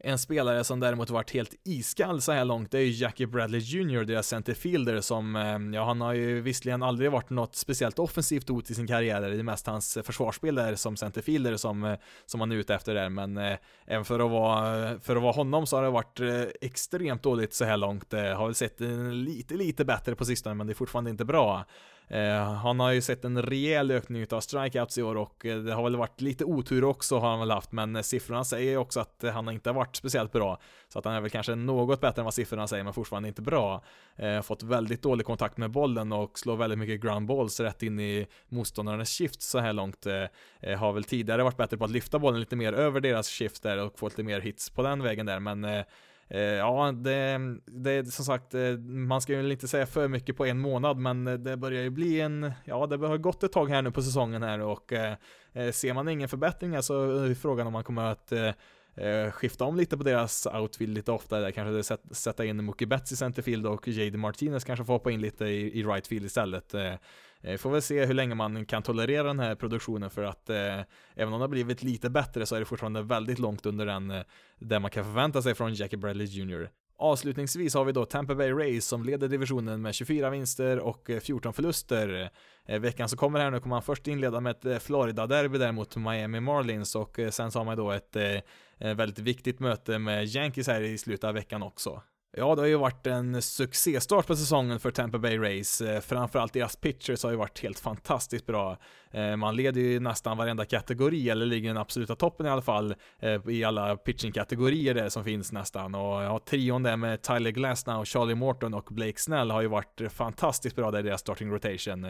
En spelare som däremot varit helt iskall så här långt är ju Jackie Bradley Jr, deras centerfielder som, eh, ja han har ju visserligen aldrig varit något speciellt offensivt hot i sin karriär, det är mest hans eh, försvarsspel där som centerfielder som, eh, som han är ute efter där, men eh, även för att, vara, för att vara honom så har det varit extremt dåligt så här långt, har väl sett lite, lite bättre på sistone, men det är fortfarande inte bra. Eh, han har ju sett en rejäl ökning av strikeouts i år och eh, det har väl varit lite otur också har han väl haft, men eh, siffrorna säger ju också att han inte har varit speciellt bra. Så att han är väl kanske något bättre än vad siffrorna säger, men fortfarande inte bra. Fått väldigt dålig kontakt med bollen och slår väldigt mycket ground balls rätt in i motståndarnas shift så här långt. har väl tidigare varit bättre på att lyfta bollen lite mer över deras shift där och få lite mer hits på den vägen där, men Eh, ja, det, det som sagt, eh, man ska ju inte säga för mycket på en månad, men eh, det börjar ju bli en, ja, det har gått ett tag här nu på säsongen här och eh, ser man ingen förbättring så är frågan om man kommer att Eh, skifta om lite på deras outfield lite oftare, kanske sätta in Mookie Betts i centerfield och JD Martinez kanske får hoppa in lite i, i istället. Eh, eh, får väl se hur länge man kan tolerera den här produktionen för att eh, även om det har blivit lite bättre så är det fortfarande väldigt långt under den eh, där man kan förvänta sig från Jackie Bradley Jr. Avslutningsvis har vi då Tampa Bay Rays som leder divisionen med 24 vinster och eh, 14 förluster. Eh, veckan som kommer här nu kommer man först inleda med ett eh, Florida-derby där mot Miami Marlins och eh, sen så har man då ett väldigt viktigt möte med Yankees här i slutet av veckan också. Ja, det har ju varit en succéstart på säsongen för Tampa Bay Rays. Framförallt deras pitchers har ju varit helt fantastiskt bra. Man leder ju nästan varenda kategori, eller ligger i den absoluta toppen i alla fall, i alla pitchingkategorier där som finns nästan. Och ja, trion där med Tyler Glasnow, Charlie Morton och Blake Snell har ju varit fantastiskt bra där i deras starting rotation.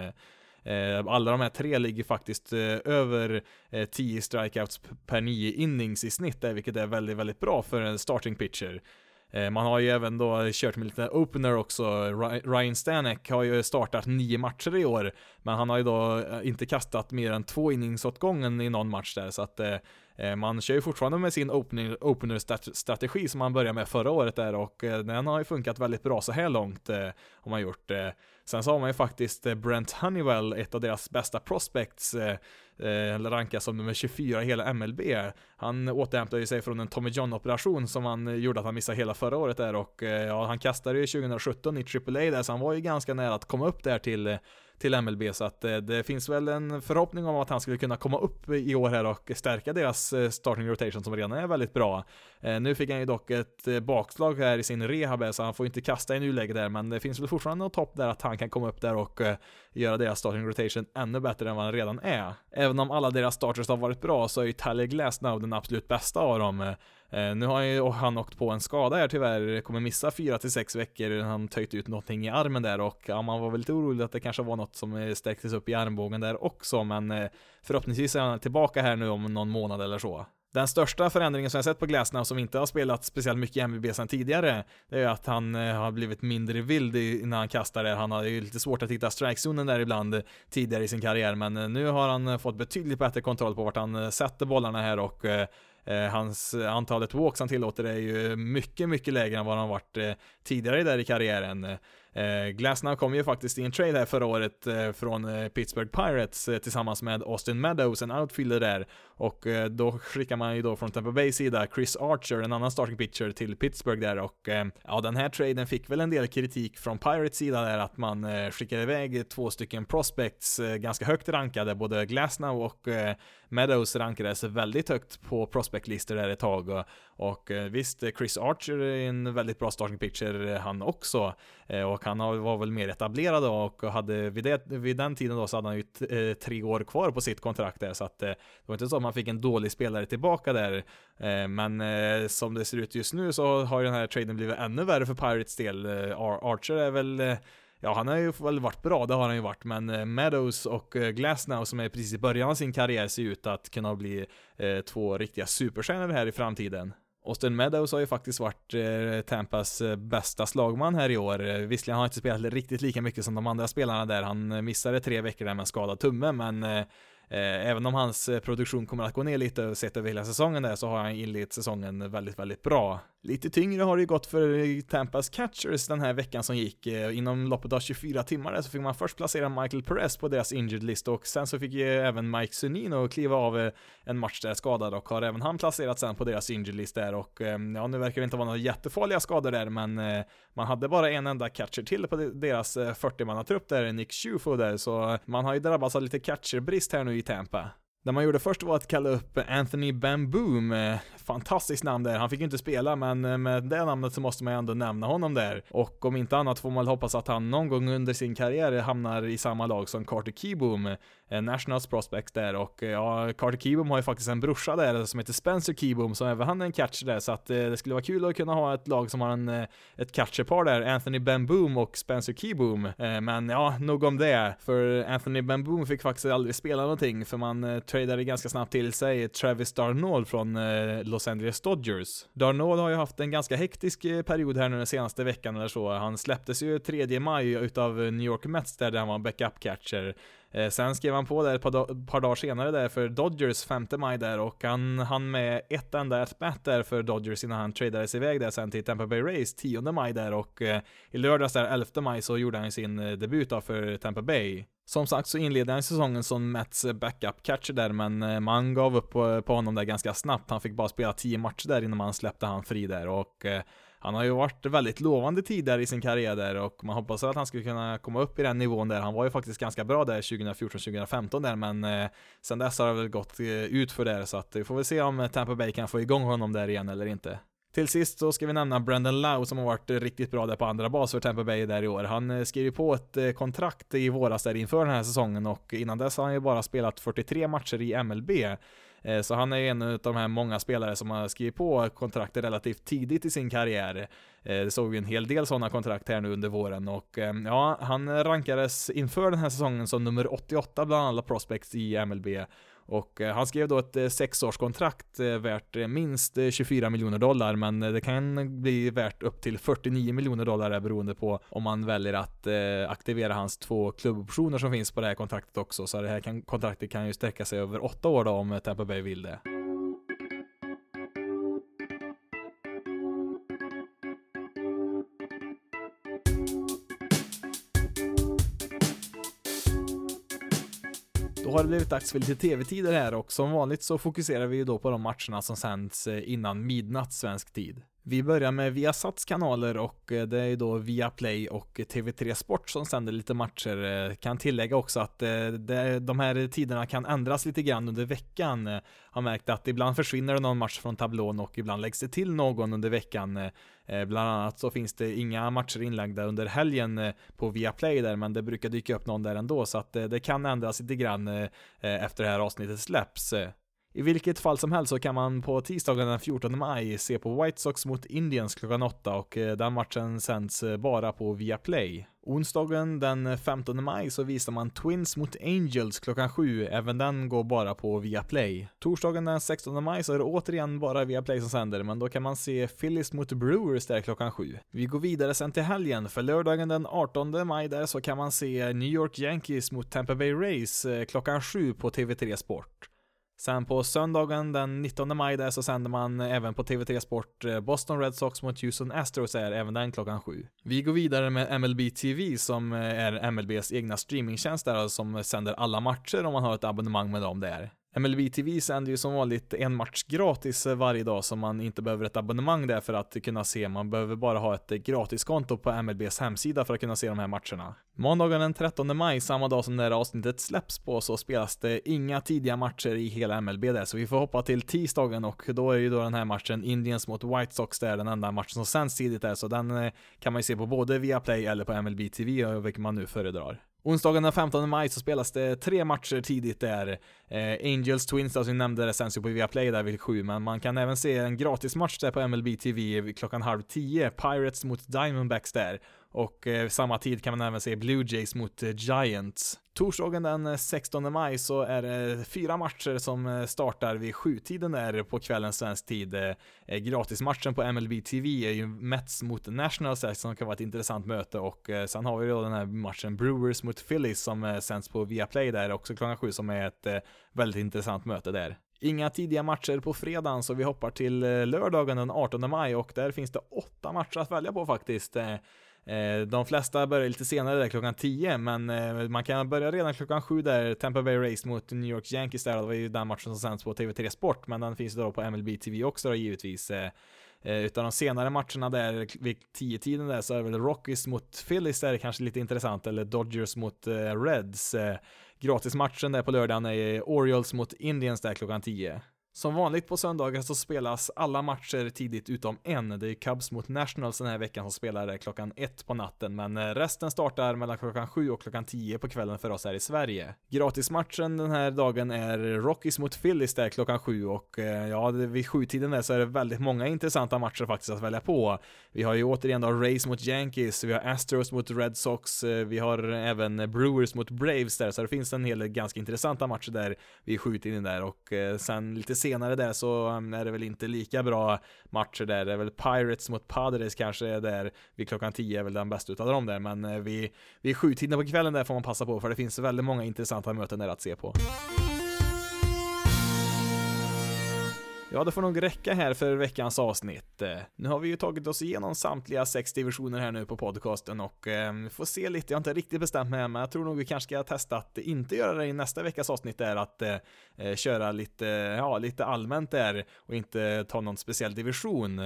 Eh, alla de här tre ligger faktiskt eh, över eh, 10 strikeouts per 9 innings i snitt, vilket är väldigt, väldigt bra för en starting pitcher. Man har ju även då kört med lite opener också. Ryan Stanek har ju startat nio matcher i år, men han har ju då inte kastat mer än två innings åt gången i någon match där, så att Eh, man kör ju fortfarande med sin opener-strategi som man började med förra året där och eh, den har ju funkat väldigt bra så här långt, eh, har man gjort. Sen så har man ju faktiskt Brent Honeywell, ett av deras bästa prospects, eh, rankas som nummer 24 i hela MLB. Han återhämtade sig från en Tommy John-operation som han gjorde att han missade hela förra året där och eh, ja, han kastade ju 2017 i AAA där så han var ju ganska nära att komma upp där till till MLB så att eh, det finns väl en förhoppning om att han skulle kunna komma upp i år här och stärka deras eh, starting rotation som redan är väldigt bra. Eh, nu fick han ju dock ett eh, bakslag här i sin rehab eh, så han får inte kasta i nuläget där men det finns väl fortfarande något hopp där att han kan komma upp där och göra deras starting rotation ännu bättre än vad han redan är. Även om alla deras starters har varit bra så är ju Tyler Glasnow den absolut bästa av dem. Nu har ju han åkt på en skada här tyvärr, kommer missa 4-6 veckor, han töjt ut någonting i armen där och ja, man var väl lite orolig att det kanske var något som stärktes upp i armbågen där också, men förhoppningsvis är han tillbaka här nu om någon månad eller så. Den största förändringen som jag sett på Glasnow som inte har spelat speciellt mycket i MVB sedan tidigare, det är att han eh, har blivit mindre vild när han kastar det. Han har ju lite svårt att hitta strikezonen där ibland eh, tidigare i sin karriär, men eh, nu har han fått betydligt bättre kontroll på vart han sätter bollarna här och hans antalet walks han tillåter är ju mycket, mycket lägre än vad han varit tidigare där i karriären. Eh, Glasnow kom ju faktiskt i en trade här förra året eh, från eh, Pittsburgh Pirates tillsammans med Austin Meadows, en outfielder där. Och då skickar man ju då från Tampa Bay sida Chris Archer, en annan starting pitcher, till Pittsburgh där. Och ja, den här traden fick väl en del kritik från Pirates sida där att man skickade iväg två stycken prospects ganska högt rankade, både Glasnow och Meadows rankades väldigt högt på prospectlistor där ett tag. Och, och visst, Chris Archer är en väldigt bra starting pitcher han också. Eh, och han var väl mer etablerad då och hade vid, det, vid den tiden då så hade han ju eh, tre år kvar på sitt kontrakt där så att eh, det var inte så att man fick en dålig spelare tillbaka där. Men som det ser ut just nu så har den här traden blivit ännu värre för Pirates del. Archer är väl Ja, han har ju väl varit bra, det har han ju varit, men Meadows och Glasnow som är precis i början av sin karriär ser ut att kunna bli eh, två riktiga superstjärnor här i framtiden. Austin Meadows har ju faktiskt varit eh, Tampas eh, bästa slagman här i år. Eh, visserligen har han inte spelat riktigt lika mycket som de andra spelarna där. Han missade tre veckor där med en skadad tumme, men eh, även om hans produktion kommer att gå ner lite sett över hela säsongen där så har han inlett säsongen väldigt, väldigt bra. Lite tyngre har det ju gått för Tampas catchers den här veckan som gick. Eh, inom loppet av 24 timmar där så fick man först placera Michael Perez på deras injured list och sen så fick ju även Mike Sunino kliva av eh, en match där skadad och har även han placerat sen på deras injured list där och eh, ja, nu verkar det inte vara några jättefarliga skador där men man hade bara en enda catcher till på deras 40-mannatrupp där, Nick Schufo där, så man har ju drabbats av lite catcherbrist här nu i Tampa. Det man gjorde först var att kalla upp Anthony Bamboom, fantastiskt namn där, han fick ju inte spela men eh, med det namnet så måste man ju ändå nämna honom där. Och om inte annat får man väl hoppas att han någon gång under sin karriär hamnar i samma lag som Carter Keyboom, eh, Nationals prospect där. Och eh, ja, Carter Keyboom har ju faktiskt en brorsa där som heter Spencer Keyboom som även han är en catcher där. Så att det skulle vara kul att kunna ha ett lag som har en, ett catcherpar där, Anthony Bamboom och Spencer Keyboom. Men ja, nog om det, för Anthony Bamboom fick faktiskt aldrig spela någonting för man tradade ganska snabbt till sig Travis Darnold från Los Los Angeles Dodgers. Darnold har ju haft en ganska hektisk eh, period här nu den senaste veckan eller så. Han släpptes ju 3 maj utav New York Mets där han var backup catcher. Eh, sen skrev han på där ett par, par dagar senare där för Dodgers 5 maj där och han hann med ett enda at där för Dodgers innan han tradades iväg där sen till Tampa Bay Rays 10 maj där och eh, i lördags där 11 maj så gjorde han sin eh, debut då för Tampa Bay. Som sagt så inledde han säsongen som Mets eh, backup-catcher där, men eh, man gav upp på, på honom där ganska snabbt. Han fick bara spela 10 matcher där innan man släppte han fri där och eh, han har ju varit väldigt lovande tidigare i sin karriär där och man hoppas att han skulle kunna komma upp i den nivån där. Han var ju faktiskt ganska bra där 2014-2015 där, men eh, sen dess har det väl gått eh, ut för det så att eh, vi får väl se om eh, Tampa Bay kan få igång honom där igen eller inte. Till sist så ska vi nämna Brandon Lau som har varit eh, riktigt bra där på andra bas för Tampa Bay där i år. Han skrev ju på ett kontrakt i våras där inför den här säsongen och innan dess har han ju bara spelat 43 matcher i MLB. Eh, så han är ju en av de här många spelare som har skrivit på kontrakt relativt tidigt i sin karriär. Eh, det såg vi en hel del sådana kontrakt här nu under våren och eh, ja, han rankades inför den här säsongen som nummer 88 bland alla prospects i MLB och eh, han skrev då ett eh, sexårskontrakt eh, värt minst 24 miljoner dollar, men det kan bli värt upp till 49 miljoner dollar beroende på om man väljer att aktivera hans två klubboptioner som finns på det här kontraktet också. Så det här kontraktet kan ju sträcka sig över åtta år då om Tampa Bay vill det. Då har det blivit dags för lite tv-tider här och som vanligt så fokuserar vi ju då på de matcherna som sänds eh, innan midnatt svensk tid. Vi börjar med Viasats kanaler och eh, det är då Viaplay och TV3 Sport som sänder lite matcher. Eh, kan tillägga också att eh, de här tiderna kan ändras lite grann under veckan. Har märkt att ibland försvinner det någon match från tablån och ibland läggs det till någon under veckan. Bland annat så finns det inga matcher inlagda under helgen på Viaplay där, men det brukar dyka upp någon där ändå, så att det kan ändras lite grann efter det här avsnittet släpps. I vilket fall som helst så kan man på tisdagen den 14 maj se på White Sox mot Indians klockan 8 och eh, den matchen sänds eh, bara på Viaplay. Onsdagen den 15 maj så visar man Twins mot Angels klockan 7, även den går bara på Viaplay. Torsdagen den 16 maj så är det återigen bara Viaplay som sänder, men då kan man se Phillies mot Brewers där klockan 7. Vi går vidare sen till helgen, för lördagen den 18 maj där så kan man se New York Yankees mot Tampa Bay Rays eh, klockan 7 på TV3 Sport. Sen på söndagen den 19 maj där så sänder man även på TV3 Sport eh, Boston Red Sox mot Houston Astros är även den klockan sju. Vi går vidare med MLB TV som eh, är MLBs egna streamingtjänst där alltså som sänder alla matcher om man har ett abonnemang med dem där. MLB TV sänder ju som vanligt en match gratis eh, varje dag som man inte behöver ett abonnemang där för att kunna se. Man behöver bara ha ett eh, gratiskonto på MLBs hemsida för att kunna se de här matcherna. Måndagen den 13 maj, samma dag som det här avsnittet släpps på, så spelas det inga tidiga matcher i hela MLB där, så vi får hoppa till tisdagen och då är ju då den här matchen Indians mot White Sox där, den enda matchen som sänds tidigt där, så den eh, kan man ju se på både via Play eller på MLB TV, vilket man nu föredrar. Onsdagen den 15 maj så spelas det tre matcher tidigt där. Eh, Angels Twins, alltså vi nämnde det, sänds ju på Viaplay där vid sju, men man kan även se en gratismatch där på MLB TV klockan halv tio. Pirates mot Diamondbacks där. Och eh, samma tid kan man även se Blue Jays mot eh, Giants. Torsdagen den eh, 16 maj så är det eh, fyra matcher som eh, startar vid sjutiden där på kvällen svensk tid. Eh, gratismatchen på MLB TV är ju Mets mot Nationals som kan vara ett intressant möte och sen har vi då den här matchen Brewers mot Phillies som sänds på Viaplay där också klockan sju som är ett väldigt intressant möte där. Inga tidiga matcher på fredagen så vi hoppar till lördagen den 18 maj och där finns det åtta matcher att välja på faktiskt. Eh, de flesta börjar lite senare där klockan 10, men eh, man kan börja redan klockan 7 där, Tampa Bay Race mot New York Yankees där, det var ju den matchen som sänds på TV3 Sport, men den finns ju då på MLB TV också då givetvis. Utan utav de senare matcherna där vid 10-tiden där så är väl Rockies mot Phillies där kanske lite intressant, eller Dodgers mot Reds. Gratismatchen där på lördagen är Orioles mot Indians där klockan 10. Som vanligt på söndagar så spelas alla matcher tidigt utom en. Det är Cubs mot Nationals den här veckan som spelar eh, klockan ett på natten, men eh, resten startar mellan klockan sju och klockan tio på kvällen för oss här i Sverige. Gratismatchen den här dagen är Rockies mot Phillies där klockan sju och eh, ja, vid sjutiden där så är det väldigt många intressanta matcher faktiskt att välja på. Vi har ju återigen då Rays mot Yankees, vi har Astros mot Red Sox, vi har även Brewers mot Braves där, så det finns en hel del ganska intressanta matcher där vid sjutiden där och sen lite senare senare där så um, är det väl inte lika bra matcher där. Det är väl Pirates mot Padres kanske är där vid klockan 10 är väl den bästa utav dem där. Men eh, vid, vid sjutiden på kvällen där får man passa på för det finns väldigt många intressanta möten där att se på. Ja, det får nog räcka här för veckans avsnitt. Eh, nu har vi ju tagit oss igenom samtliga sex divisioner här nu på podcasten och eh, får se lite, jag har inte riktigt bestämt mig men jag tror nog vi kanske ska testa att inte göra det i nästa veckas avsnitt där att eh, eh köra lite, ja, lite allmänt där och inte ta någon speciell division.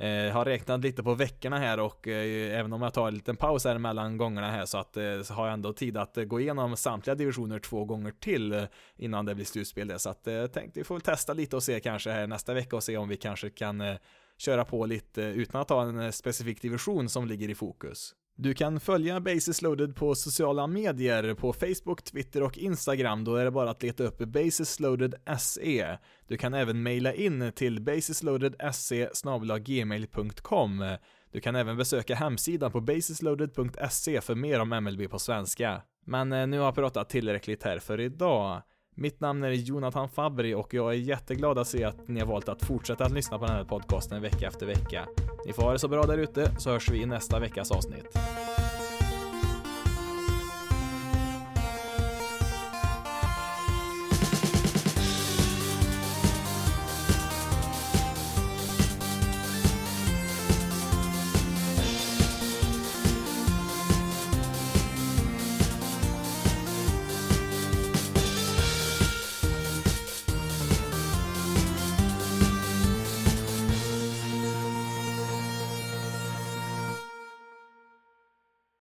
Eh, har räknat lite på veckorna här och eh, även om jag tar en liten paus här mellan gångerna här så att eh, så har jag ändå tid att eh, gå igenom samtliga divisioner två gånger till eh, innan det blir slutspel Där. Så att eh, tänkte vi får väl testa lite och se kanske här nästa vecka och se om vi kanske kan eh, köra på lite utan att ha en eh, specifik division som ligger i fokus. Du kan följa Basis Loaded på sociala medier på Facebook, Twitter och Instagram. Då är det bara att leta upp Basis Loaded SE. Du kan även mejla in till basisloadedse gmail.com. Du kan även besöka hemsidan på basisloaded.se för mer om MLB på svenska. Men eh, nu har jag pratat tillräckligt här för idag. Mitt namn är Jonathan Fabri och jag är jätteglad att se att ni har valt att fortsätta att lyssna på den här podcasten vecka efter vecka. Ni får ha det så bra där ute så hörs vi i nästa veckas avsnitt.